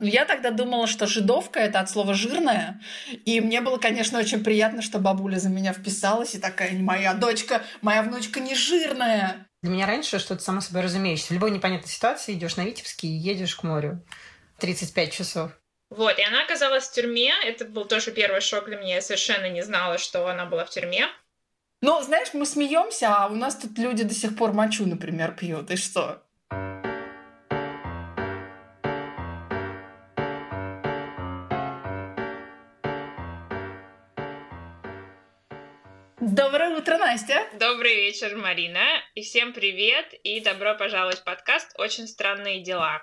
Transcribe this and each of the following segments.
Я тогда думала, что жидовка — это от слова «жирная». И мне было, конечно, очень приятно, что бабуля за меня вписалась и такая, моя дочка, моя внучка не жирная. Для меня раньше что-то само собой разумеющееся. В любой непонятной ситуации идешь на Витебский и едешь к морю. 35 часов. Вот, и она оказалась в тюрьме. Это был тоже первый шок для меня. Я совершенно не знала, что она была в тюрьме. Ну, знаешь, мы смеемся, а у нас тут люди до сих пор мочу, например, пьют. И что? Доброе утро, Настя. Добрый вечер, Марина. И всем привет и добро пожаловать в подкаст «Очень странные дела».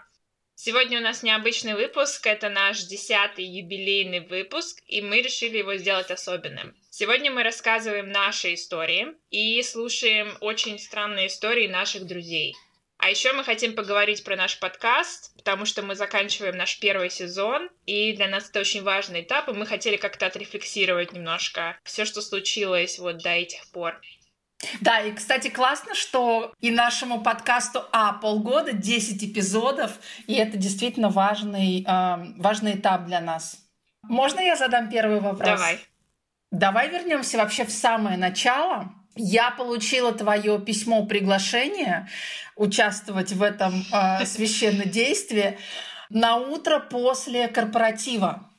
Сегодня у нас необычный выпуск, это наш десятый юбилейный выпуск, и мы решили его сделать особенным. Сегодня мы рассказываем наши истории и слушаем очень странные истории наших друзей. А еще мы хотим поговорить про наш подкаст, потому что мы заканчиваем наш первый сезон, и для нас это очень важный этап, и мы хотели как-то отрефлексировать немножко все, что случилось вот до этих пор. Да, и, кстати, классно, что и нашему подкасту А полгода, 10 эпизодов, и это действительно важный, э, важный этап для нас. Можно я задам первый вопрос? Давай. Давай вернемся вообще в самое начало. Я получила твое письмо приглашения участвовать в этом э, священном действии на утро после корпоратива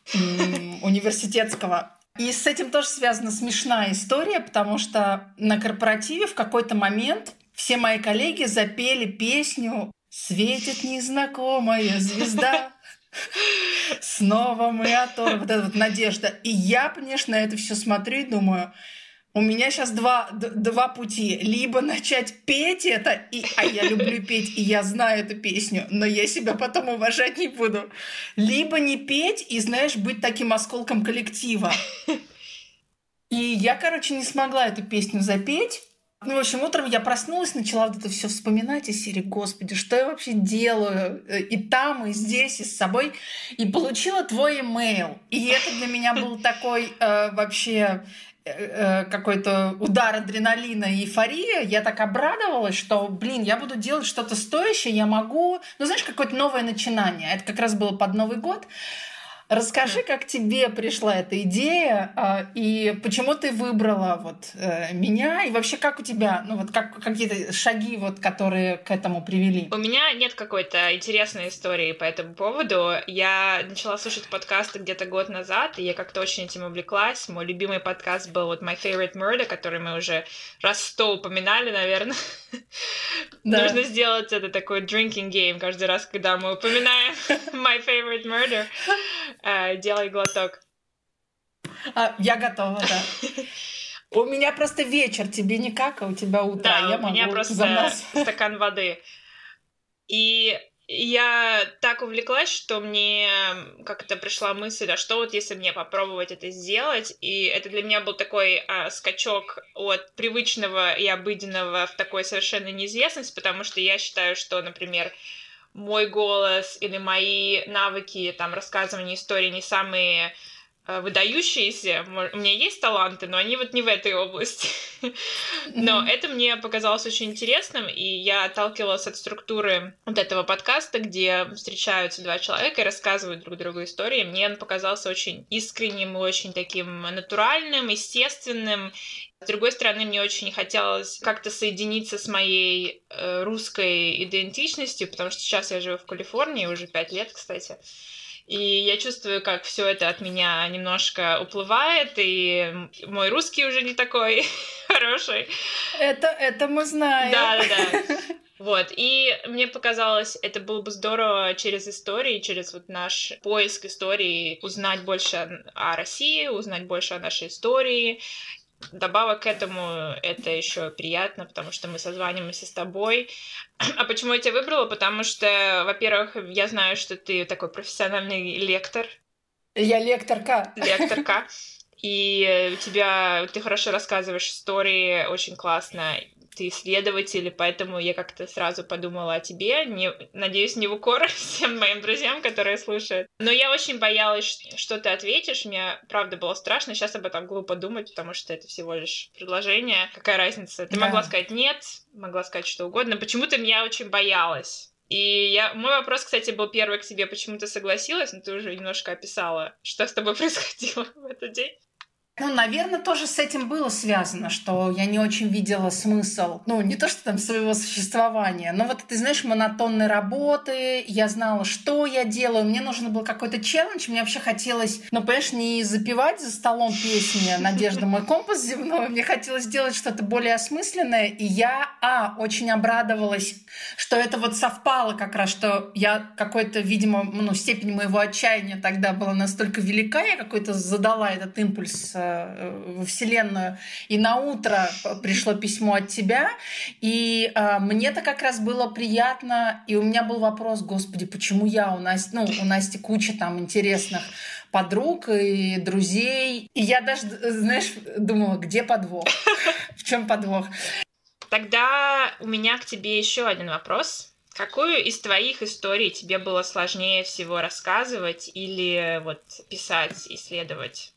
университетского. И с этим тоже связана смешная история, потому что на корпоративе в какой-то момент все мои коллеги запели песню «Светит незнакомая звезда». Снова мы оторваны. Вот эта вот надежда. И я, конечно, на это все смотрю и думаю, у меня сейчас два, два пути. Либо начать петь это, и, а я люблю петь, и я знаю эту песню, но я себя потом уважать не буду. Либо не петь и, знаешь, быть таким осколком коллектива. И я, короче, не смогла эту песню запеть. Ну, в общем, утром я проснулась, начала вот это все вспоминать из серии, господи, что я вообще делаю и там, и здесь, и с собой. И получила твой имейл. И это для меня был такой э, вообще Э, какой-то удар адреналина и эйфория, я так обрадовалась, что, блин, я буду делать что-то стоящее, я могу, ну, знаешь, какое-то новое начинание. Это как раз было под Новый год. Расскажи, как тебе пришла эта идея а, и почему ты выбрала вот э, меня и вообще как у тебя, ну вот как какие-то шаги вот, которые к этому привели? У меня нет какой-то интересной истории по этому поводу. Я начала слушать подкасты где-то год назад, и я как-то очень этим увлеклась. Мой любимый подкаст был вот My Favorite Murder, который мы уже раз сто упоминали, наверное. Да. Нужно сделать это такой drinking game каждый раз, когда мы упоминаем My Favorite Murder. Э, делай глоток. А, я готова, да. У меня просто вечер, тебе никак, а у тебя утро. Да, я у меня просто стакан воды. И я так увлеклась, что мне как-то пришла мысль, а что вот если мне попробовать это сделать? И это для меня был такой а, скачок от привычного и обыденного в такой совершенно неизвестность, потому что я считаю, что, например, мой голос или мои навыки там рассказывания истории не самые выдающиеся. У меня есть таланты, но они вот не в этой области. Но mm-hmm. это мне показалось очень интересным, и я отталкивалась от структуры вот этого подкаста, где встречаются два человека и рассказывают друг другу истории. Мне он показался очень искренним и очень таким натуральным, естественным, с другой стороны, мне очень хотелось как-то соединиться с моей э, русской идентичностью, потому что сейчас я живу в Калифорнии уже пять лет, кстати. И я чувствую, как все это от меня немножко уплывает, и мой русский уже не такой хороший. Это, это мы знаем. Да, да, да. Вот, и мне показалось, это было бы здорово через истории, через вот наш поиск истории узнать больше о России, узнать больше о нашей истории Добавок к этому это еще приятно, потому что мы созваниваемся с тобой. А почему я тебя выбрала? Потому что, во-первых, я знаю, что ты такой профессиональный лектор. Я лекторка. Лекторка. И у тебя ты хорошо рассказываешь истории, очень классно ты исследователь, поэтому я как-то сразу подумала о тебе. Не, надеюсь, не в укор всем моим друзьям, которые слушают. Но я очень боялась, что ты ответишь. Мне, правда, было страшно. Сейчас об этом глупо думать, потому что это всего лишь предложение. Какая разница? Ты да. могла сказать нет, могла сказать что угодно. Почему-то меня очень боялась. И я, мой вопрос, кстати, был первый к тебе, почему ты согласилась, но ты уже немножко описала, что с тобой происходило в этот день. Ну, наверное, тоже с этим было связано, что я не очень видела смысл, ну, не то, что там своего существования, но вот, ты знаешь, монотонной работы, я знала, что я делаю, мне нужен был какой-то челлендж, мне вообще хотелось, ну, понимаешь, не запивать за столом песни «Надежда, мой компас земной», мне хотелось сделать что-то более осмысленное, и я, а, очень обрадовалась, что это вот совпало как раз, что я какой-то, видимо, ну, степень моего отчаяния тогда была настолько велика, я какой-то задала этот импульс во Вселенную, и на утро пришло письмо от тебя, и э, мне-то как раз было приятно, и у меня был вопрос, господи, почему я? У Насти, ну, у Насти куча там интересных подруг и друзей, и я даже, знаешь, думала, где подвох? В чем подвох? Тогда у меня к тебе еще один вопрос. Какую из твоих историй тебе было сложнее всего рассказывать или вот писать, исследовать?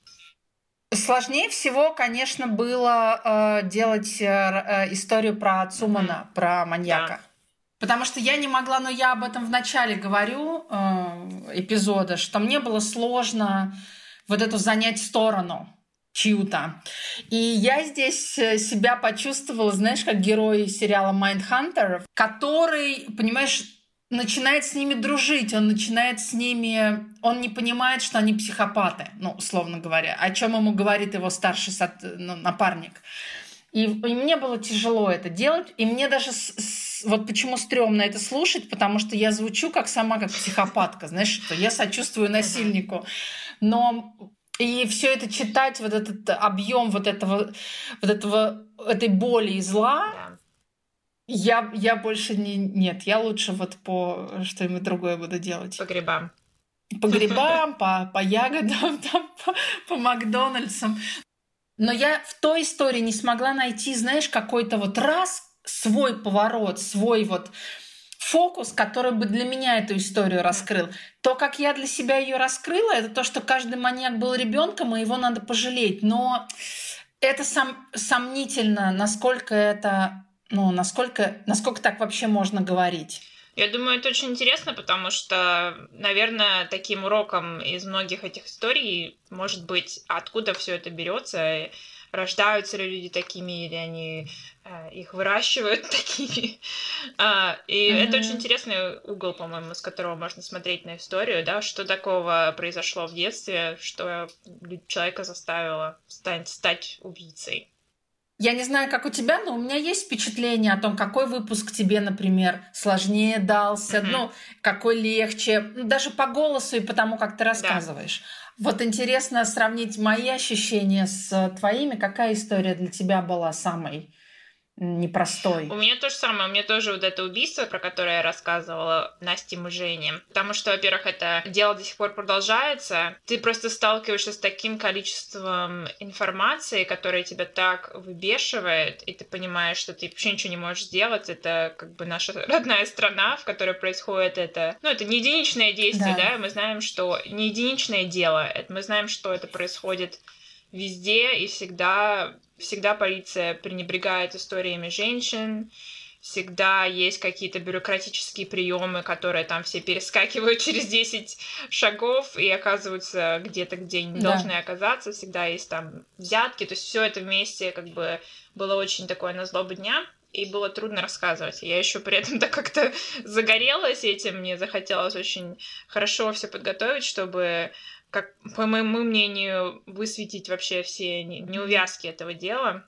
Сложнее всего, конечно, было э, делать э, э историю про Цумана, mm-hmm. про маньяка. Да. Потому что я не могла, но я об этом в начале говорю э, эпизода, что мне было сложно вот эту занять сторону чью-то. И я здесь э, себя почувствовала, знаешь, как герой сериала Mindhunter, который, понимаешь, начинает с ними дружить, он начинает с ними... Он не понимает, что они психопаты, ну, условно говоря, о чем ему говорит его старший ну, напарник. И, и мне было тяжело это делать, и мне даже с, с, вот почему стрёмно это слушать, потому что я звучу как сама как психопатка, знаешь, что я сочувствую насильнику, но и все это читать, вот этот объем вот этого, вот этого этой боли и зла, я, я больше не... Нет, я лучше вот по что-нибудь другое буду делать. По грибам. По грибам, по, по ягодам, там, по, по Макдональдсам. Но я в той истории не смогла найти, знаешь, какой-то вот раз свой поворот, свой вот фокус, который бы для меня эту историю раскрыл. То, как я для себя ее раскрыла, это то, что каждый маньяк был ребенком, и его надо пожалеть. Но это сом, сомнительно, насколько это ну, насколько, насколько так вообще можно говорить? Я думаю, это очень интересно, потому что, наверное, таким уроком из многих этих историй может быть, откуда все это берется, рождаются ли люди такими, или они э, их выращивают такими. а, и mm-hmm. это очень интересный угол, по-моему, с которого можно смотреть на историю, да, что такого произошло в детстве, что человека заставило стать, стать убийцей. Я не знаю, как у тебя, но у меня есть впечатление о том, какой выпуск тебе, например, сложнее дался, mm-hmm. ну, какой легче, ну, даже по голосу и по тому, как ты рассказываешь. Да. Вот интересно сравнить мои ощущения с твоими. Какая история для тебя была самой непростой. У меня то же самое, у меня тоже вот это убийство, про которое я рассказывала Насте и Жене. Потому что, во-первых, это дело до сих пор продолжается. Ты просто сталкиваешься с таким количеством информации, которая тебя так выбешивает, и ты понимаешь, что ты вообще ничего не можешь сделать. Это как бы наша родная страна, в которой происходит это. Ну, это не единичное действие, да, да? мы знаем, что не единичное дело, мы знаем, что это происходит везде и всегда Всегда полиция пренебрегает историями женщин, всегда есть какие-то бюрократические приемы, которые там все перескакивают через 10 шагов и оказываются где-то, где не да. должны оказаться. Всегда есть там взятки. То есть все это вместе как бы было очень такое на злобу дня и было трудно рассказывать. Я еще при этом так как-то загорелась этим, мне захотелось очень хорошо все подготовить, чтобы как, по моему мнению, высветить вообще все неувязки этого дела.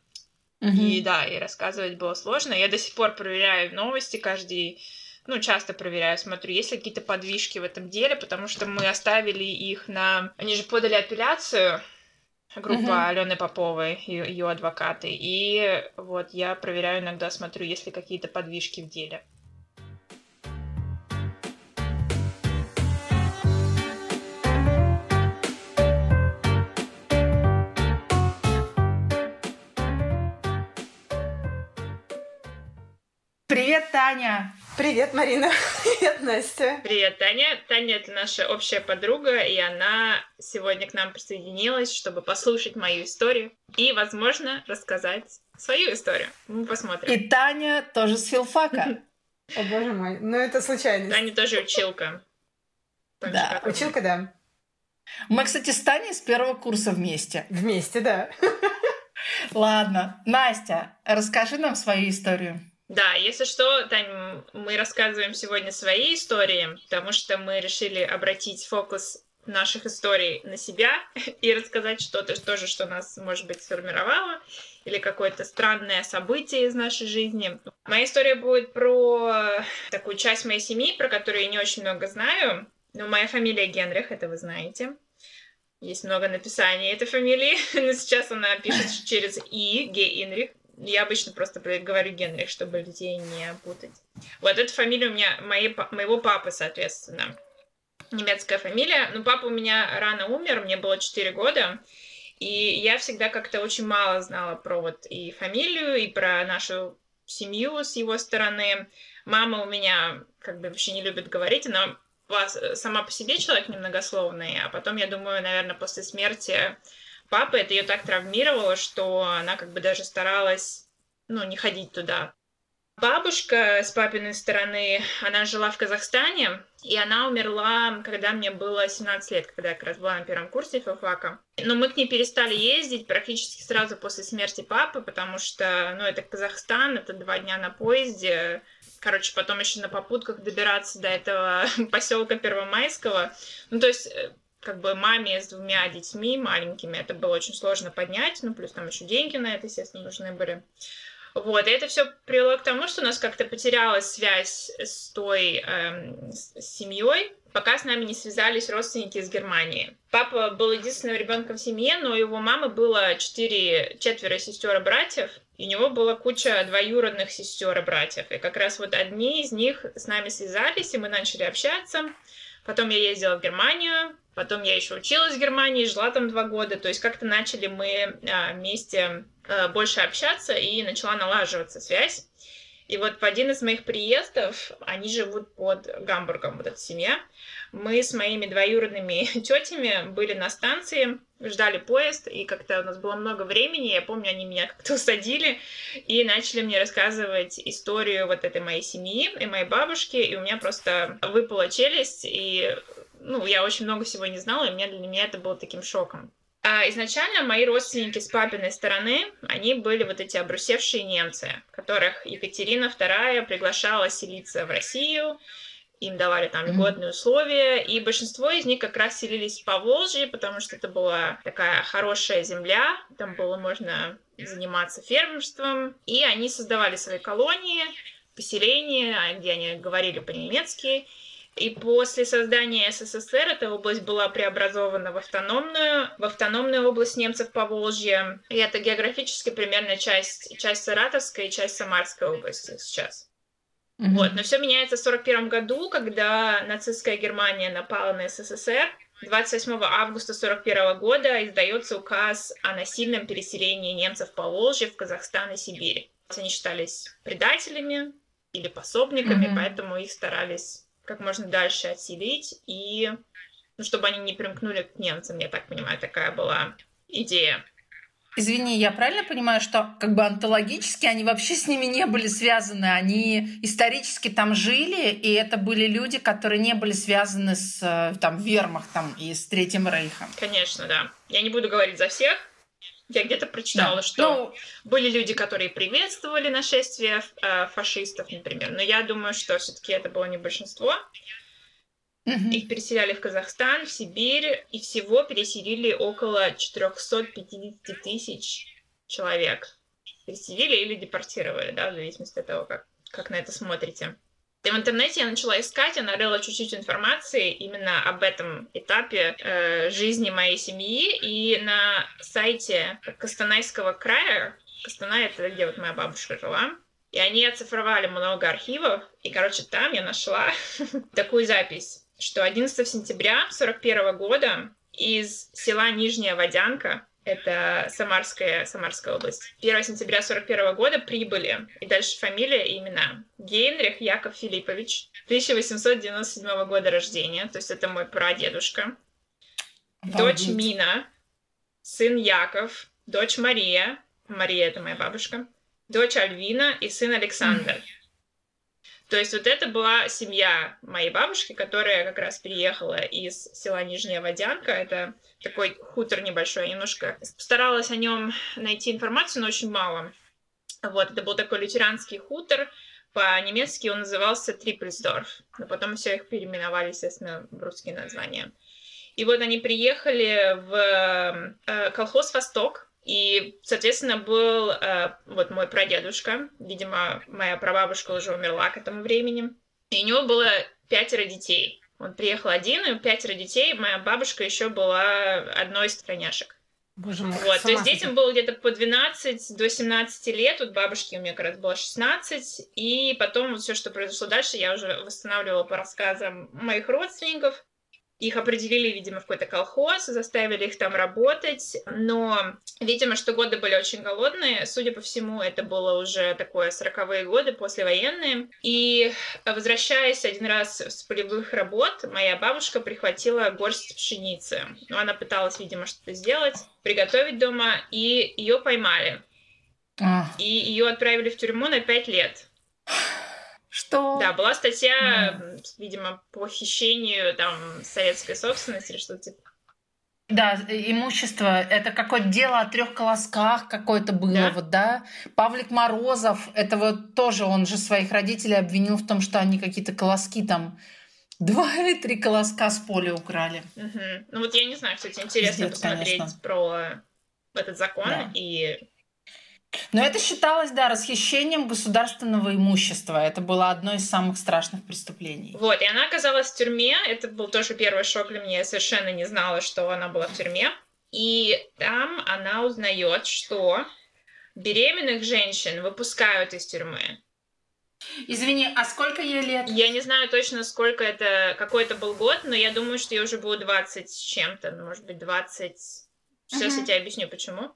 Mm-hmm. И да, и рассказывать было сложно. Я до сих пор проверяю новости каждый ну, часто проверяю, смотрю, есть ли какие-то подвижки в этом деле, потому что мы оставили их на... Они же подали апелляцию, группа uh-huh. Алены Поповой, ее, ее адвокаты, и вот я проверяю иногда, смотрю, есть ли какие-то подвижки в деле. Таня! Привет, Марина! Привет, Настя! Привет, Таня! Таня — это наша общая подруга, и она сегодня к нам присоединилась, чтобы послушать мою историю и, возможно, рассказать свою историю. Мы посмотрим. И Таня тоже с филфака. О, боже мой. Ну, это случайность. Таня тоже училка. Да. Училка, да. Мы, кстати, с Таней с первого курса вместе. Вместе, да. Ладно. Настя, расскажи нам свою историю. Да, если что, Тань, мы рассказываем сегодня свои истории, потому что мы решили обратить фокус наших историй на себя и рассказать что-то тоже, что нас, может быть, сформировало, или какое-то странное событие из нашей жизни. Моя история будет про такую часть моей семьи, про которую я не очень много знаю. Но моя фамилия Генрих, это вы знаете. Есть много написаний этой фамилии, но сейчас она пишет через И, Генрих. Я обычно просто говорю Генрих, чтобы людей не путать. Вот эта фамилия у меня, моей, моего папы, соответственно. Немецкая фамилия. Но папа у меня рано умер, мне было 4 года. И я всегда как-то очень мало знала про вот и фамилию, и про нашу семью с его стороны. Мама у меня как бы вообще не любит говорить, она сама по себе человек немногословный, а потом, я думаю, наверное, после смерти папы это ее так травмировало, что она как бы даже старалась, ну, не ходить туда. Бабушка с папиной стороны, она жила в Казахстане, и она умерла, когда мне было 17 лет, когда я как раз была на первом курсе филфака. Но мы к ней перестали ездить практически сразу после смерти папы, потому что, ну, это Казахстан, это два дня на поезде, короче, потом еще на попутках добираться до этого поселка Первомайского. Ну, то есть э, как бы маме с двумя детьми маленькими это было очень сложно поднять, ну, плюс там еще деньги на это, естественно, нужны были. Вот, и это все привело к тому, что у нас как-то потерялась связь с той эм, с семьей, пока с нами не связались родственники из Германии. Папа был единственным ребенком в семье, но у его мамы было четыре, четверо сестер и братьев, и у него была куча двоюродных сестер и братьев. И как раз вот одни из них с нами связались, и мы начали общаться. Потом я ездила в Германию, потом я еще училась в Германии, жила там два года. То есть как-то начали мы а, вместе Э, больше общаться, и начала налаживаться связь. И вот в один из моих приездов, они живут под Гамбургом, вот эта семья, мы с моими двоюродными тетями были на станции, ждали поезд, и как-то у нас было много времени, я помню, они меня как-то усадили и начали мне рассказывать историю вот этой моей семьи и моей бабушки, и у меня просто выпала челюсть, и ну, я очень много всего не знала, и меня, для меня это было таким шоком. А изначально мои родственники с папиной стороны, они были вот эти обрусевшие немцы, которых Екатерина II приглашала селиться в Россию, им давали там льготные условия, и большинство из них как раз селились в Поволжье, потому что это была такая хорошая земля, там было можно заниматься фермерством, и они создавали свои колонии, поселения, где они говорили по-немецки, и после создания СССР эта область была преобразована в автономную, в автономную область немцев по Волжье. И это географически примерно часть, часть Саратовской и часть Самарской области сейчас. Mm-hmm. Вот, но все меняется в 1941 году, когда нацистская Германия напала на СССР. 28 августа 1941 года издается указ о насильном переселении немцев по Волжье в Казахстан и Сибирь. Они считались предателями или пособниками, mm-hmm. поэтому их старались как можно дальше отселить, и ну, чтобы они не примкнули к немцам, я так понимаю, такая была идея. Извини, я правильно понимаю, что как бы антологически они вообще с ними не были связаны, они исторически там жили, и это были люди, которые не были связаны с э, там Вермахтом и с Третьим Рейхом. Конечно, да. Я не буду говорить за всех, я где-то прочитала, да. что ну, были люди, которые приветствовали нашествие э, фашистов, например. Но я думаю, что все-таки это было не большинство. Угу. Их переселяли в Казахстан, в Сибирь, и всего переселили около 450 тысяч человек. Переселили или депортировали, да, в зависимости от того, как, как на это смотрите. И в интернете я начала искать, я нарыла чуть-чуть информации именно об этом этапе э, жизни моей семьи. И на сайте Костанайского края, Костанай это где вот моя бабушка жила, и они оцифровали много архивов. И, короче, там я нашла такую запись, что 11 сентября 1941 года из села Нижняя Водянка это Самарская, Самарская область. 1 сентября 1941 года прибыли, и дальше фамилия и имена. Гейнрих Яков Филиппович, 1897 года рождения, то есть это мой прадедушка. Дочь Мина, сын Яков, дочь Мария, Мария это моя бабушка, дочь Альвина и сын Александр. То есть вот это была семья моей бабушки, которая как раз переехала из села Нижняя Водянка. Это такой хутор небольшой. Немножко старалась о нем найти информацию, но очень мало. Вот, это был такой лютеранский хутор. По-немецки он назывался Триппельсдорф. Но потом все их переименовали, естественно, в русские названия. И вот они приехали в э, колхоз «Восток», и, соответственно, был э, вот мой прадедушка, видимо, моя прабабушка уже умерла к этому времени, и у него было пятеро детей. Он приехал один, и пятеро детей, моя бабушка еще была одной из тройняшек. Боже мой, вот, то есть детям было где-то по 12 до 17 лет, вот бабушке у меня как раз было 16, и потом вот все, что произошло дальше, я уже восстанавливала по рассказам моих родственников. Их определили, видимо, в какой-то колхоз, заставили их там работать, но, видимо, что годы были очень голодные. Судя по всему, это было уже такое сороковые годы, послевоенные. И, возвращаясь один раз с полевых работ, моя бабушка прихватила горсть пшеницы. Ну, она пыталась, видимо, что-то сделать, приготовить дома, и ее поймали. А. И ее отправили в тюрьму на пять лет. Что? Да, была статья, видимо, по хищению там советской собственности или что-то типа. Да, имущество. Это какое-то дело о трех колосках какое-то было, Да. вот, да. Павлик Морозов, это вот тоже, он же своих родителей обвинил в том, что они какие-то колоски там, два или три колоска с поля украли. Мгм. Ну вот я не знаю, кстати, интересно Пиздец, посмотреть конечно. про этот закон Да. и Но это считалось, да, расхищением государственного имущества. Это было одно из самых страшных преступлений. вот, и она оказалась в тюрьме. Это был тоже первый шок для меня. Я совершенно не знала, что она была в тюрьме. И там она узнает, что беременных женщин выпускают из тюрьмы. Извини, а сколько ей лет? Я не знаю точно, сколько это, какой это был год, но я думаю, что ей уже было 20 с чем-то, ну, может быть, 20... Сейчас я Мгм. тебе объясню, почему.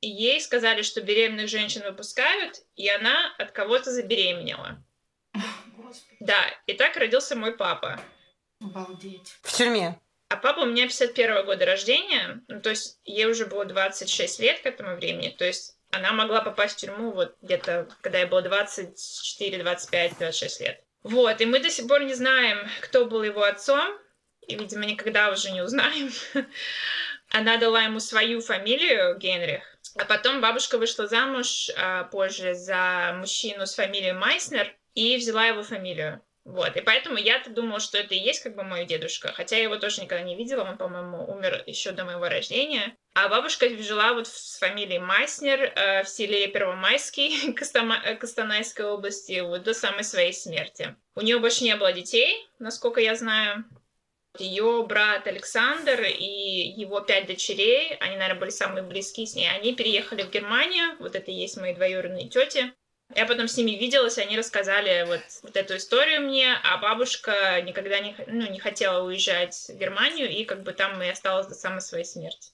Ей сказали, что беременных женщин выпускают, и она от кого-то забеременела. Господи, Да, и так родился мой папа. обалдеть. В тюрьме. А папа у меня 51 года рождения, ну, то есть ей уже было 26 лет к этому времени, то есть она могла попасть в тюрьму вот где-то, когда ей было 24, 25, 26 лет. Вот, и мы до сих пор не знаем, кто был его отцом, и, видимо, никогда уже не узнаем. Она дала ему свою фамилию, Генрих, а потом бабушка вышла замуж а, позже за мужчину с фамилией Майснер и взяла его фамилию. Вот, и поэтому я-то думала, что это и есть как бы мой дедушка, хотя я его тоже никогда не видела, он, по-моему, умер еще до моего рождения. А бабушка жила вот с фамилией Майснер э, в селе Первомайский Костома- э, Костанайской области вот до самой своей смерти. У нее больше не было детей, насколько я знаю. Ее брат Александр и его пять дочерей, они, наверное, были самые близкие с ней, они переехали в Германию, вот это и есть мои двоюродные тети. Я потом с ними виделась, они рассказали вот, вот эту историю мне, а бабушка никогда не, ну, не хотела уезжать в Германию, и как бы там и осталась до самой своей смерти.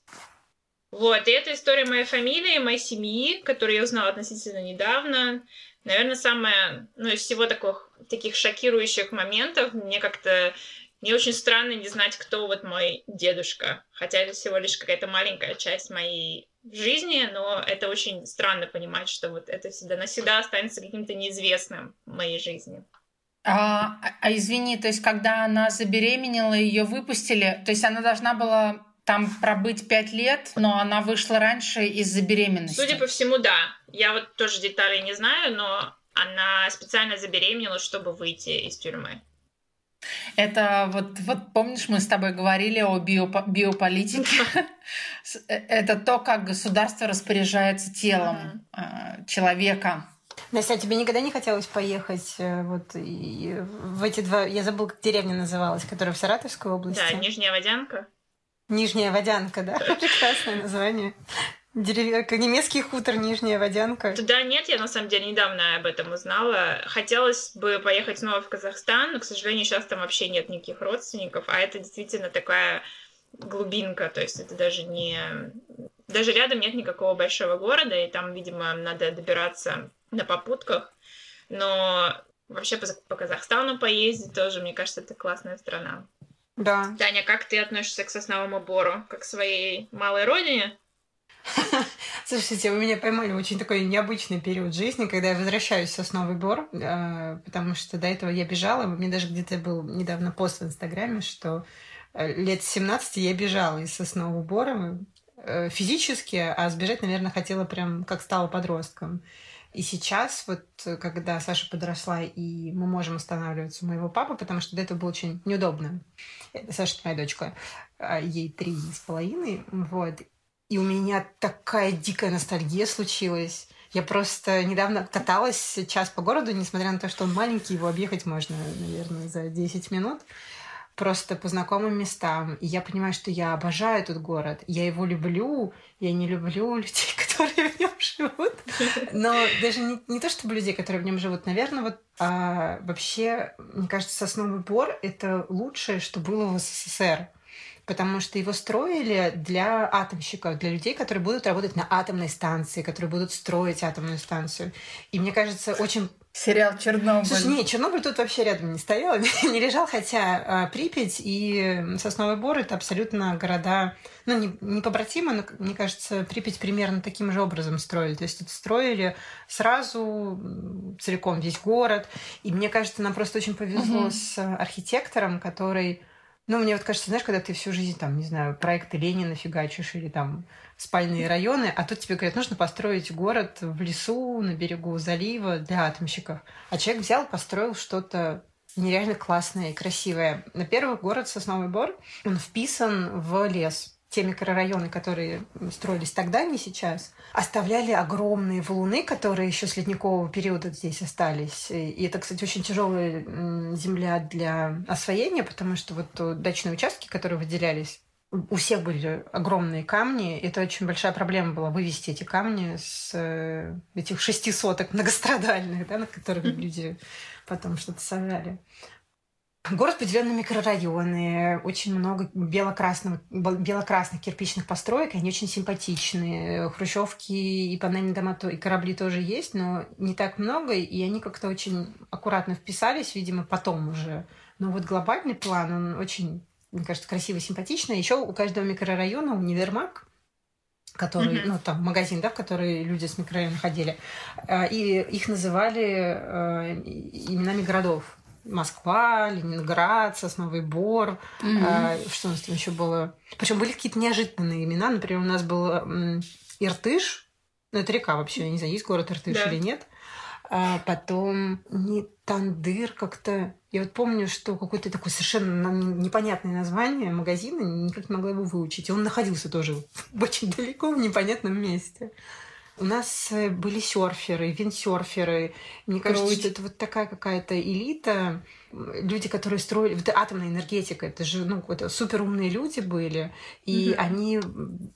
Вот, и это история моей фамилии, моей семьи, которую я узнала относительно недавно. Наверное, самое, ну, из всего таких, таких шокирующих моментов, мне как-то мне очень странно не знать, кто вот мой дедушка. Хотя это всего лишь какая-то маленькая часть моей жизни, но это очень странно понимать, что вот это всегда навсегда останется каким-то неизвестным в моей жизни. А, а- извини, то есть когда она забеременела, ее выпустили, то есть она должна была там пробыть пять лет, но она вышла раньше из-за беременности. Судя по всему, да. Я вот тоже деталей не знаю, но она специально забеременела, чтобы выйти из тюрьмы. Это вот, вот помнишь, мы с тобой говорили о биопо- биополитике. Это то, как государство распоряжается телом э, человека. Настя, а тебе никогда не хотелось поехать э, вот и в эти два... Я забыла, как деревня называлась, которая в Саратовской области. Да, Нижняя Водянка. Нижняя Водянка, да? Прекрасное название. Дерев... Немецкий хутор Нижняя Водянка. Туда нет, я на самом деле недавно об этом узнала. Хотелось бы поехать снова в Казахстан, но, к сожалению, сейчас там вообще нет никаких родственников, а это действительно такая глубинка, то есть это даже не... Даже рядом нет никакого большого города, и там, видимо, надо добираться на попутках, но вообще по, по Казахстану поездить тоже, мне кажется, это классная страна. Да. Таня, как ты относишься к Сосновому Бору? Как к своей малой родине? Слушайте, вы меня поймали в очень такой необычный период жизни, когда я возвращаюсь в Сосновый Бор, э, потому что до этого я бежала, мне даже где-то был недавно пост в Инстаграме, что э, лет 17 я бежала из Соснового Бора э, физически, а сбежать, наверное, хотела прям как стала подростком. И сейчас, вот когда Саша подросла, и мы можем останавливаться у моего папы, потому что до этого было очень неудобно. Саша моя дочка, а ей три с половиной, вот. И у меня такая дикая ностальгия случилась. Я просто недавно каталась час по городу, несмотря на то, что он маленький, его объехать можно, наверное, за 10 минут просто по знакомым местам. И я понимаю, что я обожаю этот город. Я его люблю. Я не люблю людей, которые в нем живут. Но даже не, не то, чтобы людей, которые в нем живут, наверное, вот а вообще, мне кажется, Сосновый Бор — это лучшее, что было в СССР потому что его строили для атомщиков, для людей, которые будут работать на атомной станции, которые будут строить атомную станцию. И мне кажется, очень Сериал Чернобыль. Слушай, не, Чернобыль тут вообще рядом не стоял, не лежал, хотя э, Припять и Сосновый Бор это абсолютно города, ну, не, не побратимы, но, мне кажется, Припять примерно таким же образом строили. То есть это строили сразу целиком весь город. И мне кажется, нам просто очень повезло угу. с архитектором, который ну, мне вот кажется, знаешь, когда ты всю жизнь, там, не знаю, проекты Ленина фигачишь или там спальные районы, а тут тебе говорят, нужно построить город в лесу, на берегу залива для атомщиков. А человек взял, построил что-то нереально классное и красивое. На первый город Сосновый Бор, он вписан в лес те микрорайоны, которые строились тогда, не сейчас, оставляли огромные валуны, которые еще с ледникового периода здесь остались. И это, кстати, очень тяжелая земля для освоения, потому что вот дачные участки, которые выделялись, у всех были огромные камни. Это очень большая проблема была вывести эти камни с э, этих шести соток многострадальных, да, на которых люди потом что-то сажали. Город поделен на микрорайоны, очень много бело-красных, бело-красных кирпичных построек, они очень симпатичные. Хрущевки и панельные дома, и корабли тоже есть, но не так много, и они как-то очень аккуратно вписались, видимо, потом уже. Но вот глобальный план, он очень, мне кажется, красиво, симпатичный. Еще у каждого микрорайона универмаг, который, mm-hmm. ну, там, магазин, да, в который люди с микрорайона ходили. А, и их называли э, именами городов. Москва, Ленинград, Сосновый Бор, mm-hmm. а, что у нас там еще было. Причем были какие-то неожиданные имена. Например, у нас был м, Иртыш, ну это река вообще, я не знаю, есть город Иртыш да. или нет. А потом не Тандыр как-то. Я вот помню, что какое-то такое совершенно непонятное название магазина, никак не могла его выучить. И он находился тоже очень далеко, в непонятном месте. У нас э, были серферы, виндсерферы. Мне кажется, что это вот такая какая-то элита. Люди, которые строили... Вот атомная энергетика, это же ну, это суперумные люди были. И mm-hmm. они,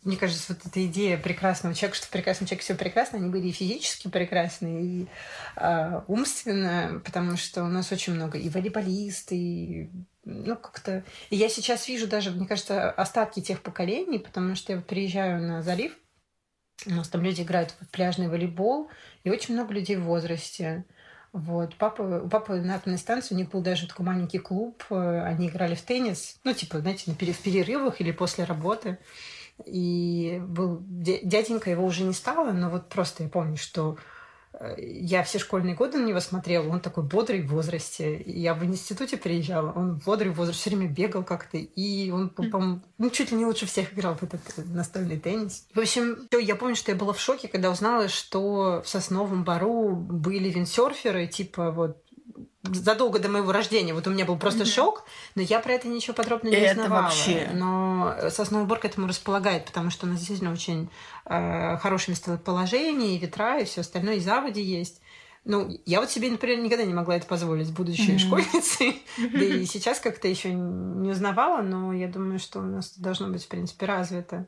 мне кажется, вот эта идея прекрасного человека, что в прекрасном человеке все прекрасно, они были и физически прекрасны, и э, умственно, потому что у нас очень много и волейболисты, и ну, как-то... И я сейчас вижу даже, мне кажется, остатки тех поколений, потому что я приезжаю на залив, у нас там люди играют в пляжный волейбол, и очень много людей в возрасте. Вот. Папа, у папы на атомной станции у них был даже такой маленький клуб. Э, они играли в теннис, ну, типа, знаете, в перерывах или после работы. И был дяденька, его уже не стало, но вот просто я помню, что я все школьные годы на него смотрела, он такой бодрый в возрасте. Я в институте приезжала, он бодрый в возрасте, все время бегал как-то, и он, по ну, чуть ли не лучше всех играл в этот настольный теннис. В общем, я помню, что я была в шоке, когда узнала, что в Сосновом Бару были виндсерферы, типа вот задолго до моего рождения. Вот у меня был просто mm-hmm. шок, но я про это ничего подробно не это узнавала. Вообще... Но Сосновый Бор к этому располагает, потому что у нас действительно очень э, хорошее местоположение, и ветра, и все остальное, и заводи есть. Ну, я вот себе, например, никогда не могла это позволить, будучи mm-hmm. школьницей. Да и сейчас как-то еще не узнавала, но я думаю, что у нас должно быть, в принципе, развито.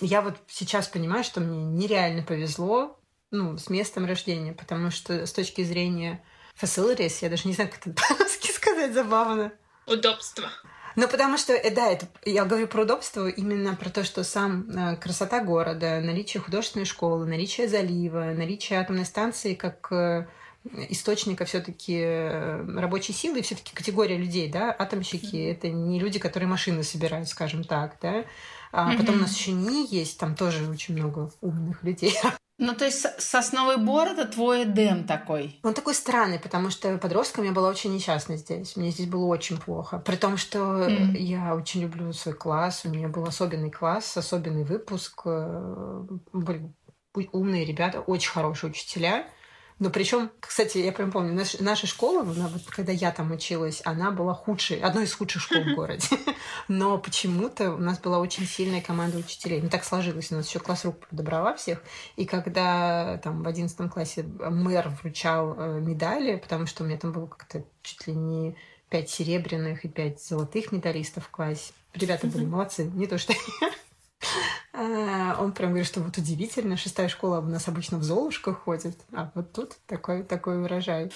Я вот сейчас понимаю, что мне нереально повезло ну, с местом рождения, потому что с точки зрения facilities, я даже не знаю, как это по-русски сказать забавно. Удобство. Ну, потому что, э, да, это, я говорю про удобство именно про то, что сам э, красота города, наличие художественной школы, наличие залива, наличие атомной станции как э, источника все-таки рабочей силы, все-таки категория людей, да, атомщики mm-hmm. это не люди, которые машины собирают, скажем так, да. А mm-hmm. потом у нас еще не есть, там тоже очень много умных людей. Ну, то есть сосновый бор это твой Эдем такой? Он такой странный, потому что подростком я была очень несчастна здесь. Мне здесь было очень плохо. При том, что mm. я очень люблю свой класс. У меня был особенный класс, особенный выпуск. Э, были умные ребята, очень хорошие учителя. Но причем, кстати, я прям помню, наш, наша школа, она, вот, когда я там училась, она была худшей, одной из худших школ в городе. Но почему-то у нас была очень сильная команда учителей. Ну, так сложилось. У нас еще класс рук подобрала всех. И когда там в одиннадцатом классе мэр вручал э, медали, потому что у меня там было как-то чуть ли не пять серебряных и пять золотых медалистов в классе. Ребята были молодцы, не то что я. А, он прям говорит, что вот удивительно, шестая школа у нас обычно в Золушках ходит, а вот тут такой, такой урожай.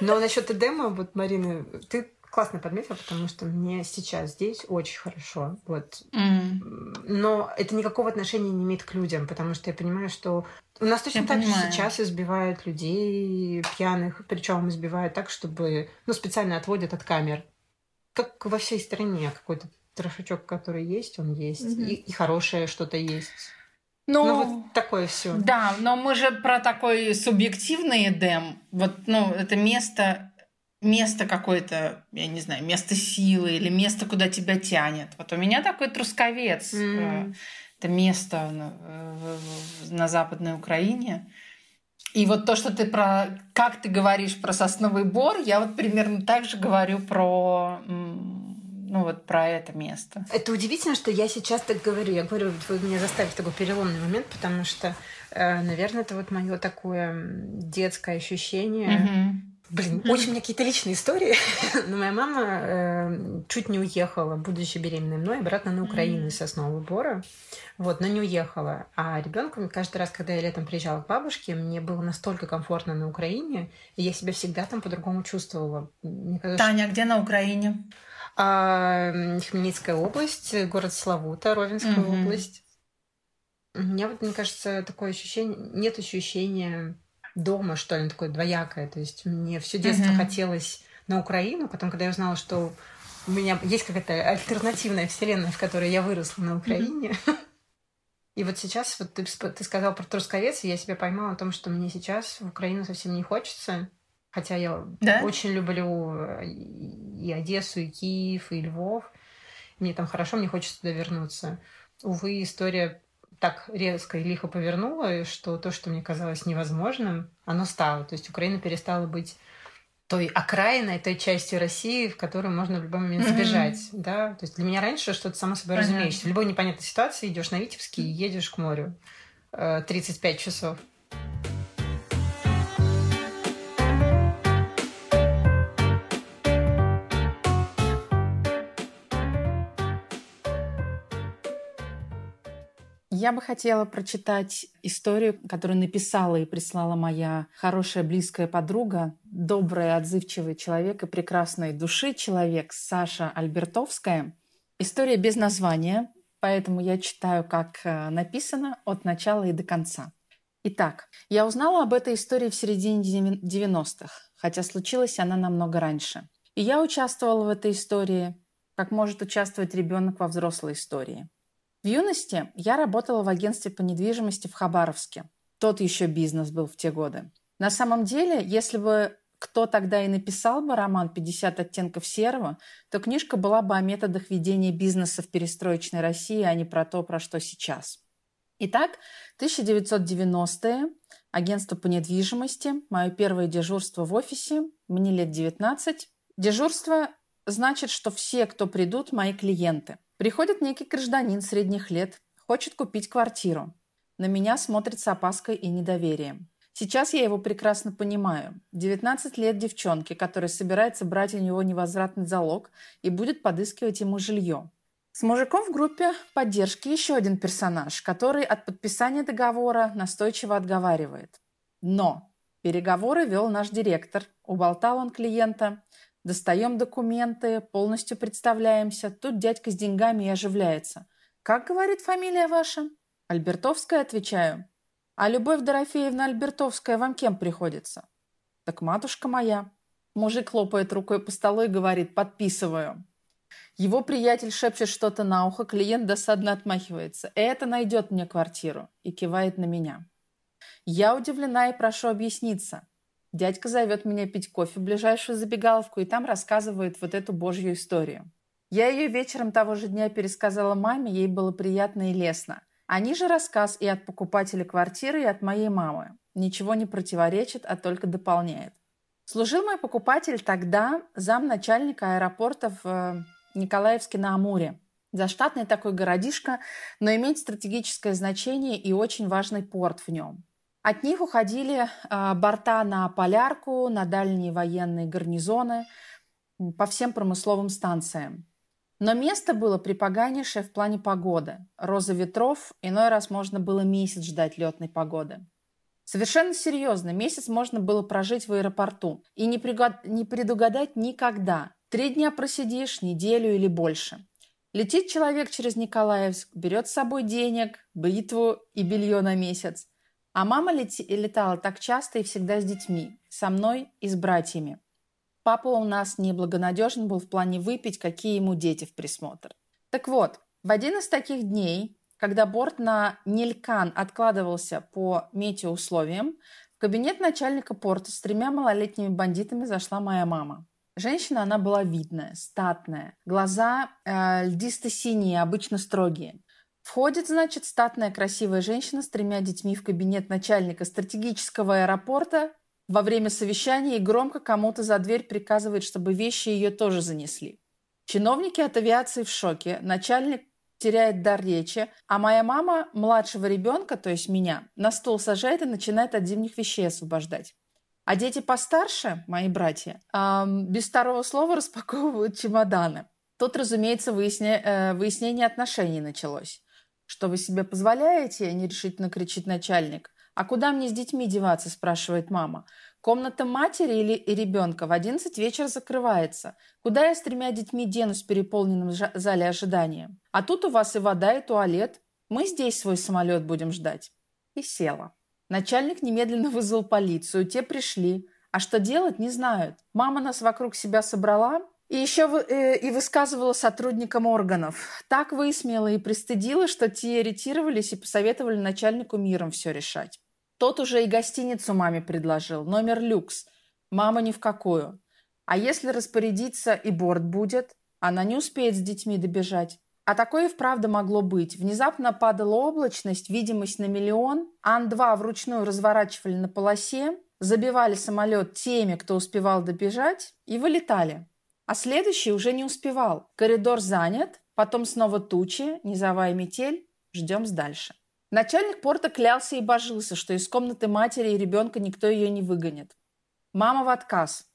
Но насчет Эдема, вот, Марина, ты классно подметила, потому что мне сейчас здесь очень хорошо. Вот. Mm. Но это никакого отношения не имеет к людям, потому что я понимаю, что у нас точно я так понимаю. же сейчас избивают людей пьяных, причем избивают так, чтобы ну, специально отводят от камер. Как во всей стране какой-то трошачок, который есть, он есть. Mm-hmm. И, и хорошее что-то есть. Ну, ну, вот такое все. Да, но мы же про такой субъективный Эдем. Вот, ну, это место, место какое-то, я не знаю, место силы или место, куда тебя тянет. Вот у меня такой трусковец. Mm. Это место на, на Западной Украине. И вот то, что ты про... Как ты говоришь про сосновый бор, я вот примерно так же говорю про ну вот про это место. Это удивительно, что я сейчас так говорю. Я говорю, вы меня заставили такой переломный момент, потому что, э, наверное, это вот мое такое детское ощущение. Mm-hmm. Блин, mm-hmm. очень у меня какие-то личные истории. Но моя мама э, чуть не уехала, будучи беременной мной, обратно на Украину mm-hmm. из Соснового Бора. Вот, но не уехала. А ребенком каждый раз, когда я летом приезжала к бабушке, мне было настолько комфортно на Украине, и я себя всегда там по-другому чувствовала. Мне казалось, Таня, что... где на Украине? А, Хмельницкая область, город Славута, Ровенская угу. область. У меня вот, мне кажется, такое ощущение, нет ощущения дома, что ли, такое двоякое. То есть мне все детство угу. хотелось на Украину, потом, когда я узнала, что у меня есть какая-то альтернативная вселенная, в которой я выросла на Украине. Mm-hmm. И вот сейчас, вот ты, ты сказал про Трусковец, и я себя поймала о том, что мне сейчас в Украину совсем не хочется. Хотя я да? очень люблю э, и Одессу, и Киев, и Львов. Мне там хорошо, мне хочется туда вернуться. Увы, история так резко и лихо повернула, что то, что мне казалось невозможным, оно стало. То есть Украина перестала быть той окраиной, той частью России, в которую можно в любой момент сбежать. Mm-hmm. Да? То есть для меня раньше что-то само собой разумеется. В любой непонятной ситуации идешь на Витебский и едешь к морю 35 э, часов. Я бы хотела прочитать историю, которую написала и прислала моя хорошая близкая подруга, добрый, отзывчивый человек и прекрасной души человек Саша Альбертовская. История без названия, поэтому я читаю, как э, написано, от начала и до конца. Итак, я узнала об этой истории в середине 90-х, хотя случилась она намного раньше. И я участвовала в этой истории, как может участвовать ребенок во взрослой истории. В юности я работала в агентстве по недвижимости в Хабаровске. Тот еще бизнес был в те годы. На самом деле, если бы кто тогда и написал бы роман «50 оттенков серого», то книжка была бы о методах ведения бизнеса в перестроечной России, а не про то, про что сейчас. Итак, 1990-е, агентство по недвижимости, мое первое дежурство в офисе, мне лет 19. Дежурство значит, что все, кто придут, мои клиенты. Приходит некий гражданин средних лет, хочет купить квартиру. На меня смотрит с опаской и недоверием. Сейчас я его прекрасно понимаю. 19 лет девчонки, которая собирается брать у него невозвратный залог и будет подыскивать ему жилье. С мужиком в группе поддержки еще один персонаж, который от подписания договора настойчиво отговаривает. Но переговоры вел наш директор, уболтал он клиента, Достаем документы, полностью представляемся. Тут дядька с деньгами и оживляется. «Как, — говорит, — фамилия ваша?» «Альбертовская», — отвечаю. «А Любовь Дорофеевна Альбертовская вам кем приходится?» Так матушка моя. Мужик хлопает рукой по столу и говорит «подписываю». Его приятель шепчет что-то на ухо, клиент досадно отмахивается. «Это найдет мне квартиру» и кивает на меня. Я удивлена и прошу объясниться. Дядька зовет меня пить кофе в ближайшую забегаловку и там рассказывает вот эту божью историю. Я ее вечером того же дня пересказала маме, ей было приятно и лестно. Они же рассказ и от покупателя квартиры, и от моей мамы. Ничего не противоречит, а только дополняет. Служил мой покупатель тогда замначальника аэропорта в э, Николаевске на Амуре. Заштатный такой городишко, но имеет стратегическое значение и очень важный порт в нем. От них уходили а, борта на полярку, на дальние военные гарнизоны, по всем промысловым станциям. Но место было припоганейшее в плане погоды. Роза ветров, иной раз можно было месяц ждать летной погоды. Совершенно серьезно, месяц можно было прожить в аэропорту и не, пригод... не предугадать никогда. Три дня просидишь, неделю или больше. Летит человек через Николаевск, берет с собой денег, бритву и белье на месяц. А мама летала так часто и всегда с детьми, со мной и с братьями. Папа у нас неблагонадежен был в плане выпить, какие ему дети в присмотр. Так вот, в один из таких дней, когда борт на Нилькан откладывался по метеоусловиям, в кабинет начальника порта с тремя малолетними бандитами зашла моя мама. Женщина, она была видная, статная, глаза э, льдисто-синие, обычно строгие. Входит, значит, статная красивая женщина с тремя детьми в кабинет начальника стратегического аэропорта во время совещания и громко кому-то за дверь приказывает, чтобы вещи ее тоже занесли. Чиновники от авиации в шоке, начальник теряет дар речи, а моя мама младшего ребенка, то есть меня, на стол сажает и начинает от зимних вещей освобождать. А дети постарше, мои братья, эм, без второго слова распаковывают чемоданы. Тут, разумеется, выясня... э, выяснение отношений началось. «Что вы себе позволяете?» – нерешительно кричит начальник. «А куда мне с детьми деваться?» – спрашивает мама. «Комната матери или ребенка в одиннадцать вечера закрывается. Куда я с тремя детьми денусь в переполненном зале ожидания? А тут у вас и вода, и туалет. Мы здесь свой самолет будем ждать». И села. Начальник немедленно вызвал полицию. Те пришли. А что делать, не знают. Мама нас вокруг себя собрала, и еще э, и высказывала сотрудникам органов. Так высмеяла и пристыдила, что те ретировались и посоветовали начальнику миром все решать. Тот уже и гостиницу маме предложил, номер люкс. Мама ни в какую. А если распорядиться и борт будет, она не успеет с детьми добежать. А такое и вправду могло быть. Внезапно падала облачность, видимость на миллион. Ан-2 вручную разворачивали на полосе, забивали самолет теми, кто успевал добежать, и вылетали. А следующий уже не успевал. Коридор занят, потом снова тучи, низовая метель. Ждем дальше. Начальник порта клялся и божился, что из комнаты матери и ребенка никто ее не выгонит. Мама в отказ.